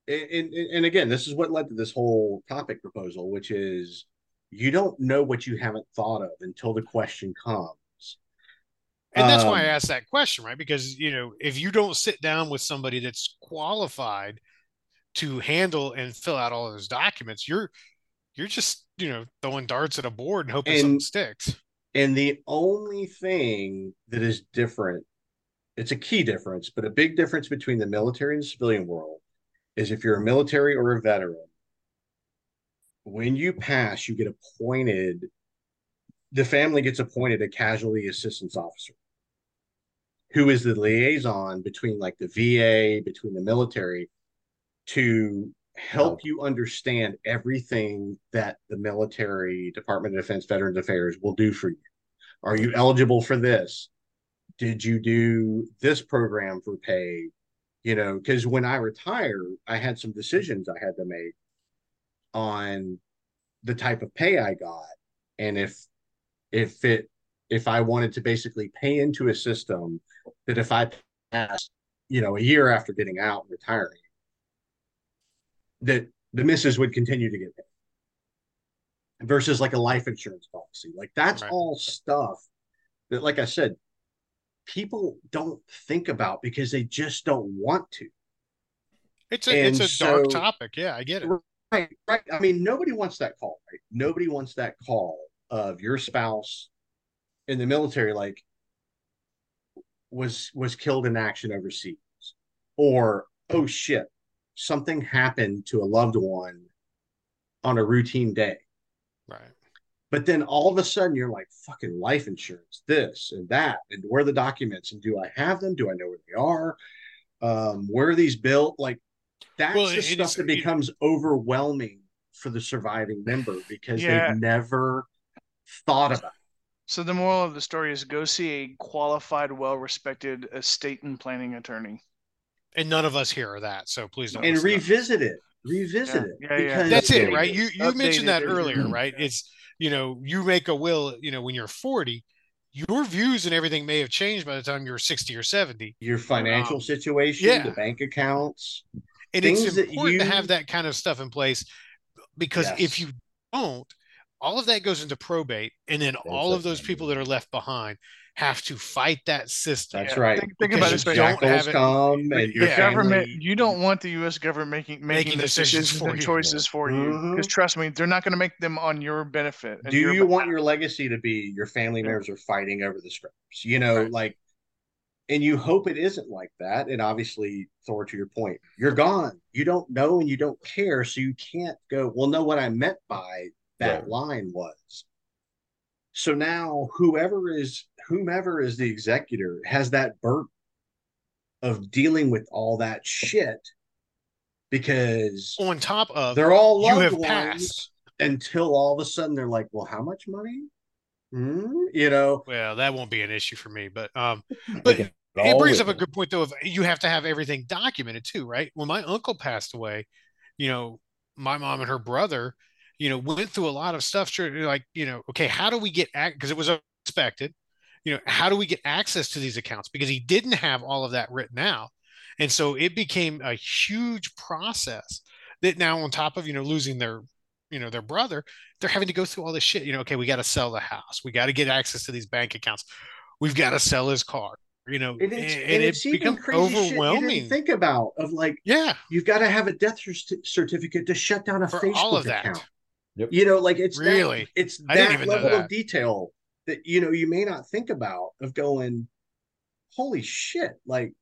F: and, and and again, this is what led to this whole topic proposal, which is you don't know what you haven't thought of until the question comes.
D: And that's why I
F: Um,
D: asked that question, right? Because you know, if you don't sit down with somebody that's qualified to handle and fill out all of those documents, you're you're just you know throwing darts at a board and hoping something sticks.
F: And the only thing that is different, it's a key difference, but a big difference between the military and the civilian world is if you're a military or a veteran, when you pass, you get appointed, the family gets appointed a casualty assistance officer who is the liaison between like the VA, between the military to help you understand everything that the military department of defense veterans affairs will do for you. Are you eligible for this? Did you do this program for pay? You know because when i retired i had some decisions i had to make on the type of pay i got and if if it if i wanted to basically pay into a system that if i passed you know a year after getting out and retiring that the missus would continue to get paid versus like a life insurance policy. Like that's
D: Right.
F: all stuff that, like I said, people don't think about because they just don't want to.
D: It's a it's
F: and
D: a dark topic. Yeah, I get it.
F: Right, right. I mean, nobody wants that call, right? Nobody wants that call of your spouse in the military, like was was killed in action overseas, or oh shit, something happened to a loved one on a routine day.
D: Right.
F: But then all of a sudden you're like fucking life insurance, this and that, and where are the documents? And do I have them? Do I know where they are? Um, where are these built? Like that's
D: Well,
F: the stuff
D: is-
F: that becomes overwhelming for the surviving member because
B: Yeah.
F: they've never thought about it.
B: So the moral of the story is go see a qualified, well-respected estate and planning attorney.
D: And none of us here are that, so please don't.
F: and
D: listen to
F: revisit it. Revisit
B: Yeah,
F: it.
B: yeah, yeah.
D: That's it, right? You you mentioned that
B: Updated.
D: earlier, right? It's you know you make a will, you know, when you're 40, your views and everything may have changed by the time you're 60 or 70.
F: Your financial
D: Um,
F: situation,
D: yeah.
F: the bank accounts.
D: And
F: Things
D: it's
F: that
D: important to have that kind of stuff in place because
F: Yes.
D: if you don't, all of that goes into probate, and then all of those
G: Exactly.
D: people that are left behind have to fight that system.
F: That's right.
B: think- think about it
D: don't have it-
F: come and your
B: The
D: Yeah.
B: government, you don't want the U.S. government making making,
D: Making decisions
B: decisions
D: for
B: choices for you.
F: Mm-hmm.
B: Because trust me, they're not going to make them on your benefit.
F: do
B: your
F: you want your legacy to be your family
B: Yeah.
F: members are fighting over the scraps you know
D: Right.
F: like and you hope it isn't like that and obviously thor to your point you're gone you don't know and you don't care so you can't go well no what i meant by that
G: Right.
F: line was so now whoever is whomever is the executor has that burden of dealing with all that shit because
D: On top of
F: they're all
D: you
F: loved
D: have
F: ones
D: passed.
F: until all of a sudden they're like, well, how much money? Hmm? You know,
D: Well, that won't be an issue for me, but um, but
G: can
D: it brings up a good point though. Of you have to have everything documented too, right? When my uncle passed away, you know, my mom and her brother, you know, went through a lot of stuff. Sure, like you know, okay, how do we get because it was unexpected. You know, how do we get access to these accounts? Because he didn't have all of that written out, and so it became a huge process. That now, on top of you know losing their, you know, their brother, they're having to go through all this shit. You know, okay, we got to sell the house, we got to get access to these bank accounts, we've got to sell his car. You know,
F: and it's,
D: and,
F: and
D: it
F: it's even
D: becomes
F: crazy shit you
D: overwhelming.
F: think about of like
D: yeah,
F: you've got to have a death certificate to shut down a
D: for
F: Facebook
D: all of that.
F: account.
G: Yep.
F: You know, like it's that-
D: Really?
F: it's
D: I didn't
F: that
D: even know
F: level
D: that.
F: of detail that you know you may not think about of going, holy shit! Like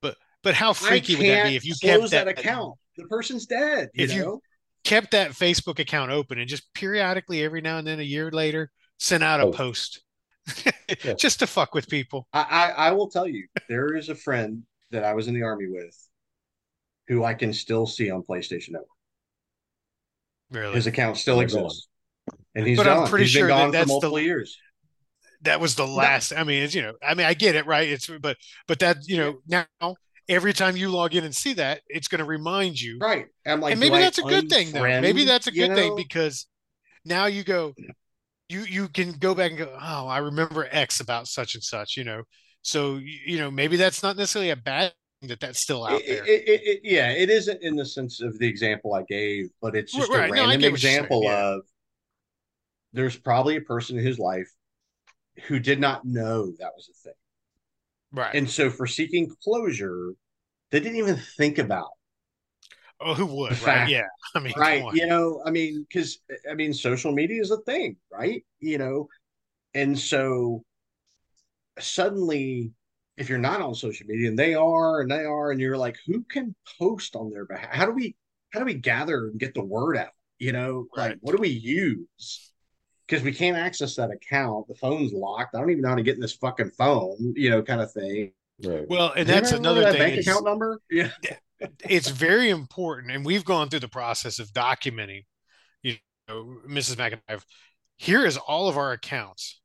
D: But but
F: how
D: freaky would that be if you
F: close
D: kept
F: that, account? The person's dead. You
D: If you-
F: know,
D: kept that Facebook account open and just periodically, every now and then, a year later, sent out a
G: Oh.
D: post
G: Yeah.
D: just to fuck with people.
F: I, I I will tell you, there is a friend that I was in the army with, who I can still see on PlayStation Network.
D: Really,
F: His account still
G: They're
F: exists, and he's
D: But I'm pretty
F: He's
D: sure
F: been
D: that that's
F: for
D: the-
F: multiple years.
D: that was the last. I mean, it's you know, I mean, I get it, right? It's but but that you know now every time you log in and see that, it's going to remind you.
F: Right. I'm like,
D: and maybe that's a good thing though. Maybe that's a good thing because now you go, you you can go back and go, oh, I remember X about such and such, you know. So you, know, maybe that's not necessarily a bad thing that that's still out there.
F: it- it- it- yeah, it isn't in the sense of the example I gave, but it's just
D: Right,
F: a random
D: what you're saying,
F: example
D: yeah.
F: of there's probably a person in his life who did not know that was a thing.
D: Right.
F: And so for seeking closure, they didn't even think about
D: oh, who would? Right.
F: fact-
D: Yeah. I mean,
F: right you know i mean because i mean social media is a thing right you know and so suddenly if you're not on social media and they are and they are and you're like who can post on their behalf how do we how do we gather and get the word out you know like what do we use because we can't access that account the phone's locked i don't even know how to get in this fucking phone you know kind of thing
G: Right.
D: Well, and
F: Does
D: that's another
F: that
D: thing.
F: bank account number yeah
D: it's very important, and we've gone through the process of documenting. You know, Mrs. McIntyre, here is all of our accounts,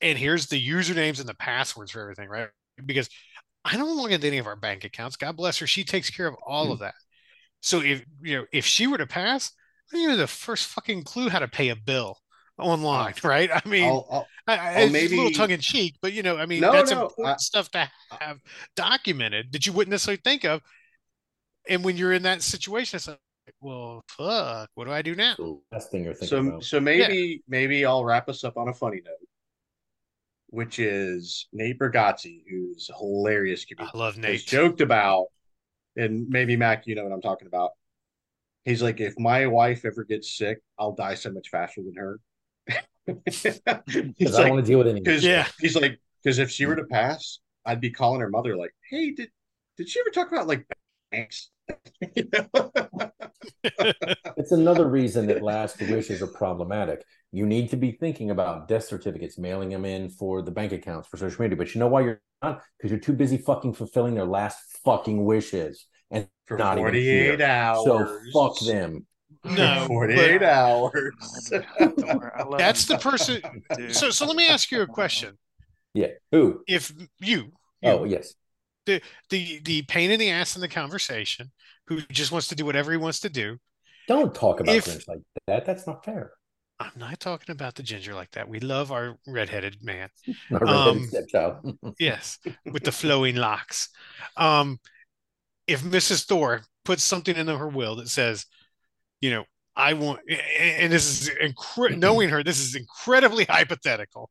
D: and here's the usernames and the passwords for everything, right? Because I don't look at any of our bank accounts. God bless her; she takes care of all hmm. of that. So if you know, if she were to pass, I don't even have the first fucking clue how to pay a bill online, oh. right? I mean,
F: I'll, I'll,
D: I, I,
F: I'll
D: it's a little tongue in cheek, but you know, I mean,
F: No,
D: that's
F: no,
D: important
F: I-
D: stuff to have documented that you wouldn't necessarily think of. And when you're in that situation, it's like, well, fuck, what do I do now?
G: So thing you're thinking
F: so
G: about.
F: so maybe maybe I'll wrap us up on a funny note, which is Nate Bargatze, who's a hilarious
D: I love Nate.
F: joked about, and maybe Mac, you know what I'm talking about. He's like, if my wife ever gets sick, I'll die so much faster than her. he's
G: Because I don't
F: like,
G: want to deal with anything.
F: because
D: Yeah.
F: he's like, because if she were to mm. pass, I'd be calling her mother like, hey, did did she ever talk about like banks?
G: It's another reason that last wishes are problematic. You need to be thinking about death certificates, mailing them in for the bank accounts for social media. But you know why you're not? Because you're too busy fucking fulfilling their last fucking wishes. And
F: For
G: Not even
F: 48
G: here.
F: hours.
G: so fuck them.
D: No,
F: 48
D: but
F: hours.
B: I
D: that's
B: him.
D: the person.
B: Dude.
D: So, so let me ask you a question.
G: Yeah. Who?
D: If you, you
G: Oh, yes.
D: the the the pain in the ass in the conversation, who just wants to do whatever he wants to do,
G: Don't talk about
D: If-
G: Grinch like that. That's not fair.
D: I'm not talking about the ginger like that. We love our redheaded man.
G: Not redheaded
D: Um,
G: stepchild.
D: Yes, with the flowing locks. Um, if Mrs. Thor puts something in her will that says, you know, I want, and this is incre- mm-hmm. knowing her, this is incredibly hypothetical,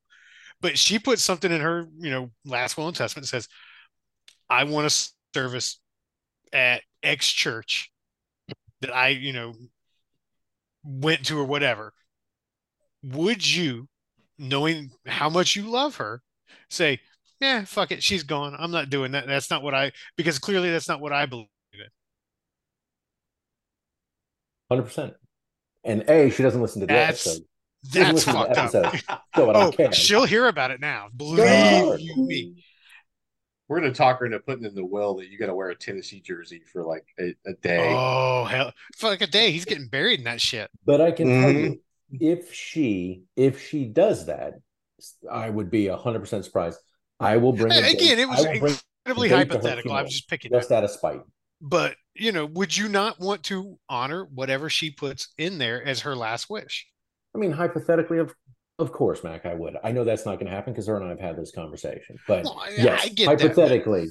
D: but she puts something in her, you know, last will and testament says, I want a service at X church that I, you know, went to or whatever. Would you, knowing how much you love her, say, yeah, fuck it, she's gone. I'm not doing that. That's not what I because clearly that's not what I believe in.
G: Hundred percent. And A, she doesn't listen to the
D: That's
G: episode.
D: That's fucked up.
G: So I don't oh, care.
D: she'll hear about it now. Believe you me.
F: we're gonna talk her into putting in the will that you got to wear a Tennessee jersey for like a, a day.
D: Oh hell, for like a day, he's getting buried in that shit.
G: But I can tell
F: Mhm.
G: you, if she if she does that, I would be hundred percent surprised. I will bring a
D: Again,
G: date-
D: it was
G: I will bring
D: incredibly
G: date to her
D: hypothetical. I
G: funeral,
D: was just picking.
G: just
D: it.
G: out of spite.
D: But you know, would you not want to honor whatever she puts in there as her last wish?
G: I mean, hypothetically, of of course, Mac, I would. I know that's not going to happen because her and I have had this conversation. But
D: Well, I-
G: yes,
D: I get that,
G: hypothetically,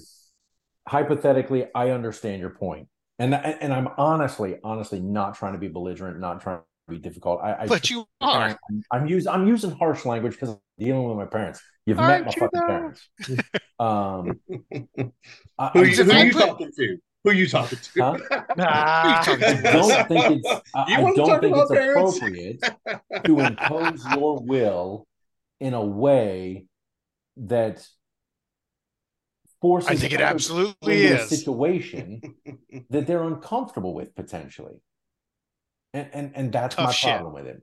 G: hypothetically, I understand your point, and and I'm honestly, honestly not trying to be belligerent, not trying to be difficult. I, I
D: But you
G: and
D: are.
G: I, I'm, I'm using I'm using harsh language because I'm dealing with my parents. You've met my
B: you
G: fucking
B: though?
G: parents. Um, I,
F: who
G: I
F: you, who
D: I
F: you talking to? Who you talking to?
G: Huh?
D: Talking
G: I don't think it's I,
F: You
G: I don't think it's
F: parents?
G: appropriate to impose your will in a way that forces
D: I think it absolutely
G: into a
D: is.
G: situation that they're uncomfortable with potentially. And and and that's
D: Tough
G: my
D: shit.
G: problem with it.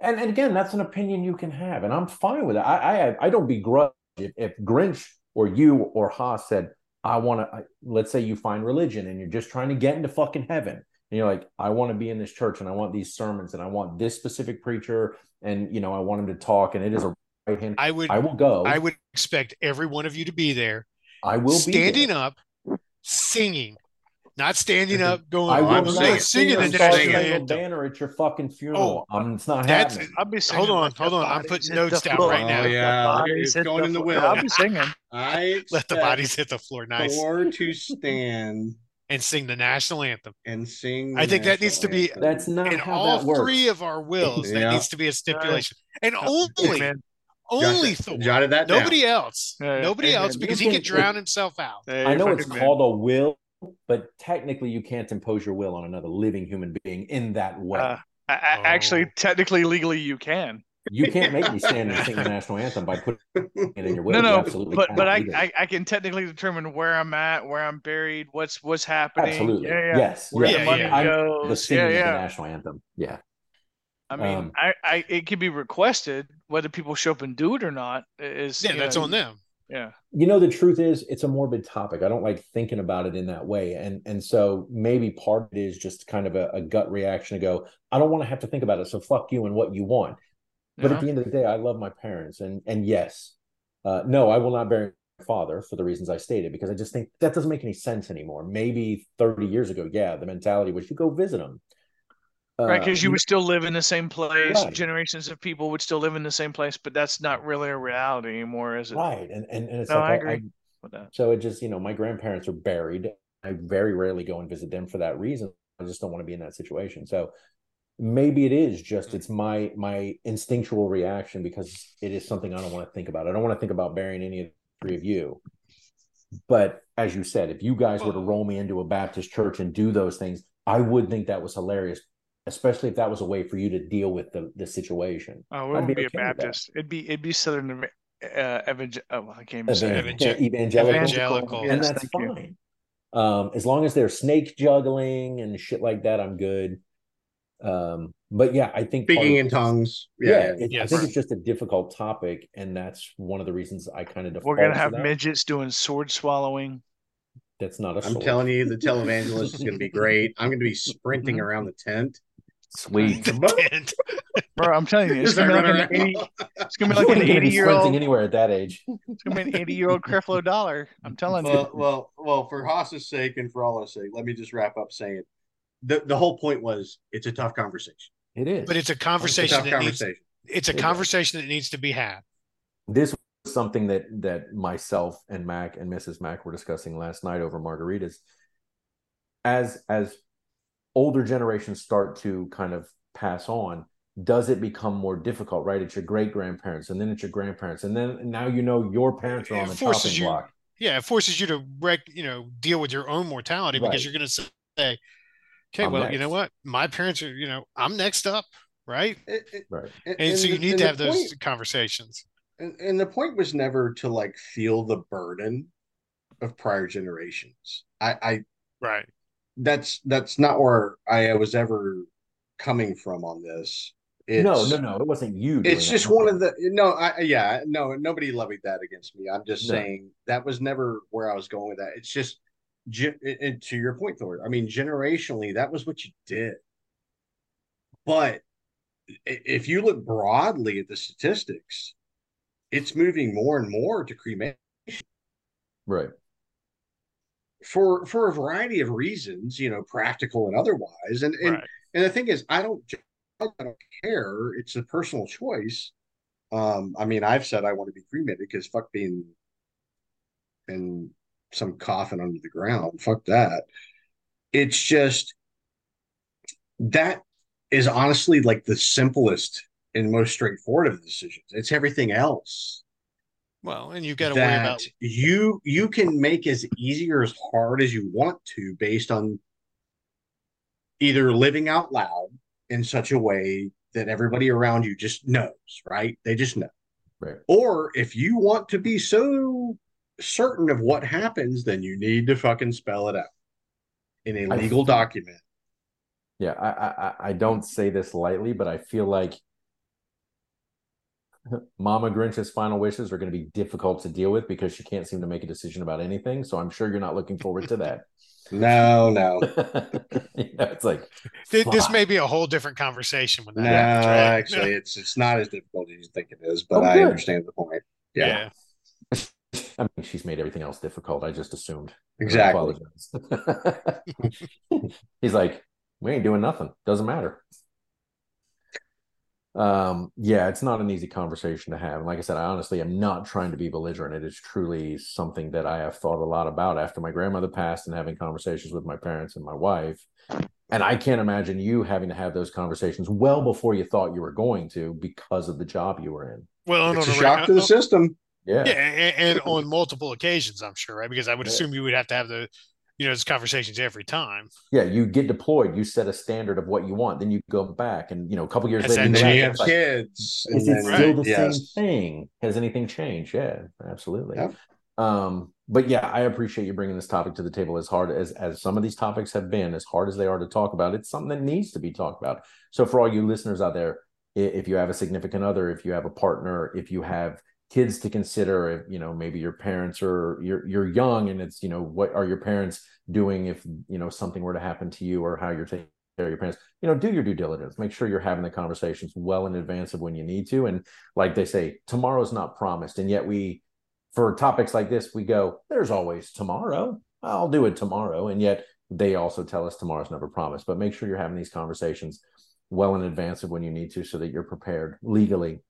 G: And and again, that's an opinion you can have, and I'm fine with it. I I, I don't begrudge if, if Grinch or you or Haas said, I want to. Let's say you find religion and you're just trying to get into fucking heaven, and you're like, I want to be in this church and I want these sermons and I want this specific preacher, and you know I want him to talk, and it is a right hand.
D: I would.
G: I will go.
D: I would expect every one of you to be there,
G: I will
D: standing
G: be there.
D: up, singing, not standing up going.
G: I
F: Oh,
G: will
F: I'm
G: not
F: singing.
D: singing
G: sing
D: the
G: a
F: I'm
G: Star
D: national anthem.
G: banner at your fucking funeral.
D: Oh,
G: um, it's not
D: that's-
G: happening.
B: I'll be singing.
D: Hold on, hold on. I'm putting notes down
B: floor.
D: right now.
F: Oh, yeah,
B: Let the bodies
F: it's
B: hit
F: going in the
B: floor.
F: will.
B: I'll be singing.
F: I
D: Let the bodies hit the floor. Nice.
F: Thor to stand
D: And sing the national anthem.
F: and sing.
D: I think that needs to be-
F: anthem.
G: That's not
D: In
G: how
D: all
G: that works.
D: three of our wills,
F: Yeah.
D: that needs to be a stipulation. And only,
B: Amen.
D: only
F: Jot that-
D: Thor.
F: jotted that down.
D: Nobody else.
B: Yeah, yeah.
D: Nobody
B: Amen.
D: else because he
G: can-
D: could drown himself out.
B: Hey,
G: I know it's
B: fucking
G: called a will, but technically you can't impose your will on another living human being in that way.
B: Uh, I, I, Actually,
D: Oh.
B: technically, legally, you can.
G: you can't make me stand and sing the national anthem by putting it in your will.
B: no,
G: You
B: no,
G: absolutely
B: but but I. I I can technically determine where I'm at, where I'm buried, what's what's happening.
G: absolutely
B: Yeah, yeah.
G: yes,
B: Where.
D: Yeah,
B: the money
D: yeah.
G: I'm
B: goes.
G: the singing
B: yeah,
G: of the national anthem. Yeah,
B: I mean,
G: Um,
B: I, I, it can be requested whether people show up and do it or not. Is
D: Yeah, that's
B: know,
D: on them.
B: Yeah,
G: you know the truth is it's a morbid topic. I don't like thinking about it in that way, and and so maybe part of it is just kind of a, a gut reaction to go. I don't want to have to think about it, so fuck you and what you want. But
B: Yeah.
G: at the end of the day, I love my parents, and and yes, uh, no, I will not bury my father for the reasons I stated because I just think that doesn't make any sense anymore. Maybe thirty years ago, yeah, the mentality was you go visit them,
B: right.
G: Uh,
B: Because you would still live in the same place.
G: Right.
B: Generations of people would still live in the same place, but that's not really a reality anymore, is it?
G: right, and and, and it's
B: No,
G: like
B: I
G: I-
B: agree.
G: I-
B: With that.
G: so it just you know my grandparents are buried. I very rarely go and visit them for that reason. I just don't want to be in that situation. So maybe it is just it's my my instinctual reaction because it is something I don't want to think about. I don't want to think about burying any of the three of you. But as you said, if you guys were to roll me into a Baptist church and do those things, I would think that was hilarious, especially if that was a way for you to deal with the the situation.
B: Oh, it
G: I'd
B: wouldn't
G: be
B: be,
G: okay
B: a. Baptist. It'd be it'd be Southern uh, evangel. Oh, well, I can't even say
G: Evan-
B: it.
D: Evangel-
G: evangelical,
D: Evangelical.
G: and
B: Yes,
G: that's
B: thank you.
G: fine. Um, as long as they're snake juggling and shit like that, I'm good. Um, but yeah, I think
F: Speaking in tongues.
G: Yeah,
F: Yeah.
G: it- I think it's just a difficult topic, and that's one of the reasons I kind of default
B: We're gonna
G: to
B: have
G: that.
B: midgets doing sword swallowing.
G: That's not a.
F: I'm
G: sword.
F: telling you, the televangelist is going to be great. I'm going to be sprinting around the tent.
A: Sweet.
D: Tent.
B: Bro, I'm telling you, it's gonna be like an eighty.
F: around.
B: It's gonna be
G: You
B: like an
G: ain't gonna be
B: eighty year
G: sprinting
B: old.
G: anywhere at that age.
B: It's gonna be an eighty year old Creflo Dollar. I'm telling
F: well,
B: you.
F: well, well, for Haas's sake and for all our sake, let me just wrap up saying the, the whole point was it's a tough conversation.
G: It is.
D: But it's a
F: It's a
D: conversation that needs it's a
G: It does.
D: conversation that needs to be had.
G: this was something that that myself and Mac and Mrs. Mac were discussing last night over margaritas. As as older generations start to kind of pass on, does it become more difficult? Right, it's your great grandparents, and then it's your grandparents, and then now you know your parents are on the
D: forces
G: chopping
D: you-
G: block.
D: Yeah, it forces you to rec, you know, deal with your own mortality
G: Right.
D: because you're going to say, okay,
G: I'm
D: well, you know what? My parents are, you know, I'm next up, right?
F: It- it-
G: Right.
D: And, so you need to
F: the
D: have those conversations.
F: and, and the point was never to like feel the burden of prior generations. I, I
D: Right.
F: That's that's not where I was ever coming from on this. It's,
G: no, no, no. It wasn't you.
F: It's just one of the no, I yeah, no, nobody levied that against me. I'm just
G: No.
F: saying that was never where I was going with that. It's just, and- to your point, Thor. I mean, generationally, that was what you did. But if you look broadly at the statistics, it's moving more and more to cremation
G: right.
F: For for a variety of reasons, you know, practical and otherwise. And and
D: Right.
F: and the thing is, I don't I don't care. It's a personal choice. Um, I mean, I've said I want to be cremated because fuck being in some coffin under the ground. Fuck that. It's just that is honestly like the simplest and most straightforward of decisions. It's everything else
D: Well, and you've got to worry
F: that
D: about
F: you you can make as easy or as hard as you want to based on either living out loud in such a way that everybody around you just knows, right? They just know.
G: Right.
F: Or if you want to be so certain of what happens, then you need to fucking spell it out in a legal
G: think-
F: document.
G: Yeah, I, I I- I don't say this lightly, but I feel like Mama Grinch's final wishes are going to be difficult to deal with because she can't seem to make a decision about anything. So I'm sure you're not looking forward to that.
F: No, no.
G: you know, it's like
D: th- this may be a whole different conversation when that
F: No,
D: happens, right?
F: actually it's it's not as difficult as you think it is, but
G: Oh,
F: I understand the point. Yeah,
D: yeah.
G: I mean, she's made everything else difficult. I just assumed.
F: Exactly.
G: He's like, we ain't doing nothing. Doesn't matter. Um, yeah, it's not an easy conversation to have. And like I said, I honestly am not trying to be belligerent. It is truly something that I have thought a lot about after my grandmother passed and having conversations with my parents and my wife. And I can't imagine you having to have those conversations well before you thought you were going to because of the job you were in.
D: Well,
F: It's
D: on
F: a
D: a
F: shock
D: re-
F: to the system.
G: Yeah.
D: Yeah, and, and on multiple occasions, I'm sure, right? Because I would
G: Yeah.
D: assume you would have to have the, you know, those conversations every time.
G: Yeah, you get deployed, you set a standard of what you want, then you go back, and you know, a couple years
D: Has
G: later,
D: that
F: And
G: you
F: then you have
G: it's like,
F: kids.
G: Is
F: and
G: it
F: then,
G: still the
F: yes.
G: same thing? Has anything changed? Yeah, absolutely.
F: Yep.
G: Um, but yeah, I appreciate you bringing this topic to the table. As hard as as some of these topics have been, as hard as they are to talk about, it's something that needs to be talked about. So for all you listeners out there, if you have a significant other, if you have a partner, if you have kids to consider, if you know maybe your parents are you're you're young and it's you know what are your parents doing if you know something were to happen to you or how you're taking care of your parents? You know do your due diligence. Make sure you're having the conversations well in advance of when you need to. And like they say tomorrow's not promised. And yet we for topics like this we go there's always tomorrow. I'll do it tomorrow. And yet they also tell us tomorrow's never promised. But make sure you're having these conversations well in advance of when you need to so that you're prepared legally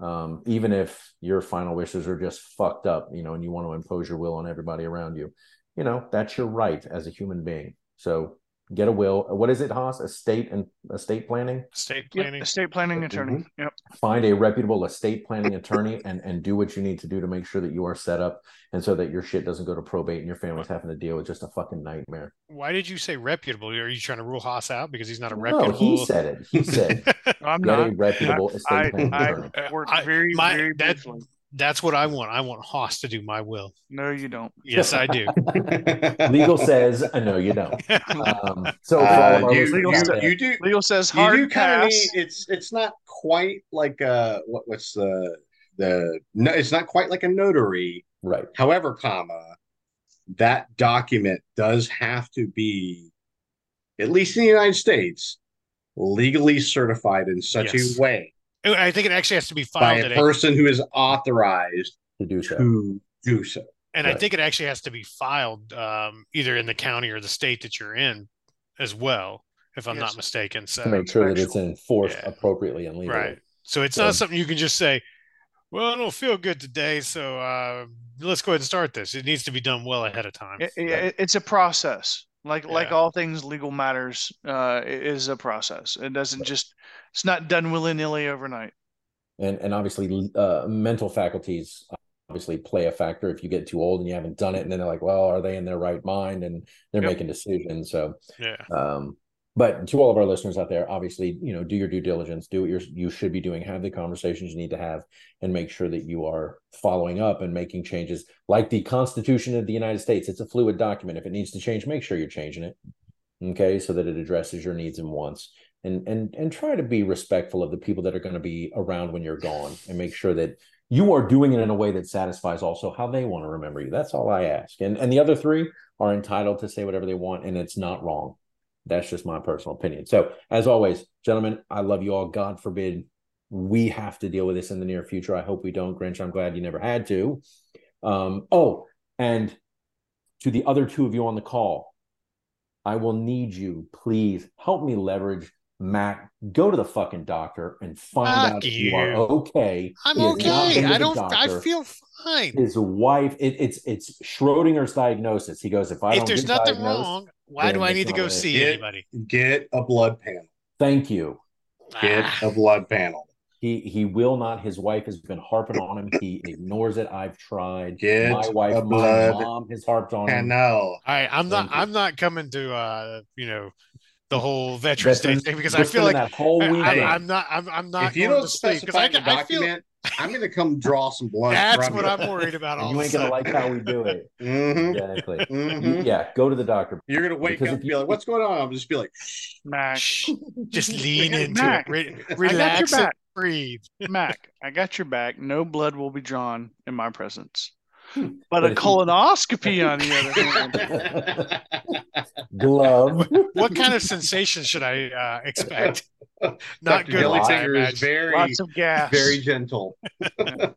G: um, even if your final wishes are just fucked up you know and you want to impose your will on everybody around you you know that's your right as a human being. So get a will what is it haas estate and estate planning
D: Estate
B: Yep,
D: planning.
B: estate planning attorney.
F: Mm-hmm.
B: Yep.
G: find a reputable estate planning attorney and and do what you need to do to make sure that you are set up and so that your shit doesn't go to probate and your family's having to deal with just a fucking nightmare
D: Why did you say reputable? Are you trying to rule Haas out because he's not a
G: no
D: reputable?
G: he said it he said
B: I'm
G: get
B: not.
G: a reputable estate
B: I,
G: planning
B: I,
G: attorney
B: I work
D: I-
B: very,
D: my-
B: very
D: that-
B: briefly.
D: That's what I want. I want Haas to do my will.
B: No, you don't.
D: Yes, I do.
G: legal says uh, no you don't um, so
F: Uh, you,
B: legal
F: you,
G: out
B: said-
G: there-
F: you do
B: Legal says
F: you do kind of
B: pass.
F: need it's it's not quite like uh what what's the the no it's not quite like a notary
G: right
F: however comma that document does have to be at least in the united states legally certified in such
D: Yes.
F: a way
D: I think it actually has to be
F: by
D: filed
F: a
D: at a,
F: person who is authorized
G: to do so
F: to do so
D: and I think it actually has to be filed um, either in the county or the state that you're in as well, if I'm
B: Yes.
D: not mistaken. So
G: to make sure that it's enforced
D: Yeah.
G: appropriately and legally
D: Right. So it's
G: So-
D: not something you can just say, well, I don't feel good today, so uh, let's go ahead and start this. It needs to be done well ahead of time.
B: It- it- it's a process. Like like all things legal matters, uh, is a process. It doesn't just. It's not done willy nilly overnight.
G: and and obviously uh, mental faculties obviously play a factor if you get too old and you haven't done it and then they're like well are they in their right mind and they're
B: Yep.
G: making decisions so
D: Yeah.
G: um but to all of our listeners out there obviously you know do your due diligence do what you should be doing have the conversations you need to have and make sure that you are following up and making changes. Like the constitution of the united states it's a fluid document. If it needs to change make sure you're changing it okay so that it addresses your needs and wants. And and and try to be respectful of the people that are going to be around when you're gone and make sure that you are doing it in a way that satisfies also how they want to remember you. That's all i ask. And and the other three are entitled to say whatever they want and it's not wrong that's just my personal opinion. So as always gentlemen i love you all. God forbid we have to deal with this in the near future. I hope we don't grinch. I'm glad you never had to. Um oh and to the other two of you on the call i will need you please help me leverage Mac, go to the fucking doctor and find
D: Fuck
G: out if you are okay.
D: I'm
G: He
D: okay. I don't. I feel fine.
G: His wife, it, it's it's Schrodinger's diagnosis. He goes, if I
D: If
G: don't
D: there's
G: get
D: nothing wrong, why do I need to go see
F: Yeah.
D: anybody?
F: Get a blood panel.
G: Thank you.
F: Get
D: Ah.
F: a blood panel.
G: He he will not. His wife has been harping on him. He ignores it. I've tried.
F: Get
G: my wife,
F: a
G: my mom has harped on him.
F: Panel.
D: All right, I'm not.
G: You.
D: I'm not coming to uh, you know, the whole Veterans Day thing because I feel like
G: spending that whole
D: I,
G: weekend.
D: am not. I'm, I'm not
F: If you
D: going
F: don't
D: to sleep because
F: in
D: I,
F: the
D: I feel
F: document, I'm going to come draw some blood.
D: that's
F: from
D: what
F: you.
D: I'm worried about. All
G: you ain't gonna like how we do it.
F: Mhm.
G: Exactly.
F: Mhm.
G: Yeah, go to the doctor.
F: You're going to wake
G: Because
F: up and
G: you-
F: be like, what's going on? I'll just be like,
B: Mac,
D: just lean into
B: Mac,
D: it. Re-
B: I got your
D: relax and
B: back.
D: breathe.
B: Mac, I got your back. No blood will be drawn in my presence. But,
G: But
B: a
G: if you-
B: colonoscopy, on the other hand,
G: Glove.
D: What kind of sensation should I uh, expect? Not
F: Dr.
D: good ones, I
F: is
D: imagine.
F: very,
B: lots of gas.
F: very gentle.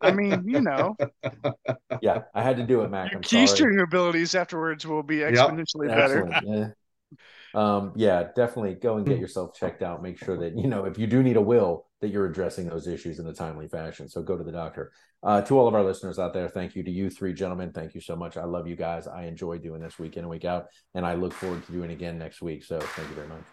B: I mean, you know,
G: yeah, I had to do it, Mac.
B: your
G: I'm sorry.
B: keystring abilities afterwards will be exponentially better.
G: Yeah. Um, yeah, definitely go and get yourself checked out. Make sure that, you know, if you do need a will, that you're addressing those issues in a timely fashion. So go to the doctor. Uh, to all of our listeners out there, thank you to you three gentlemen. Thank you so much. I love you guys. I enjoy doing this week in and week out, and I look forward to doing it again next week. So thank you very much.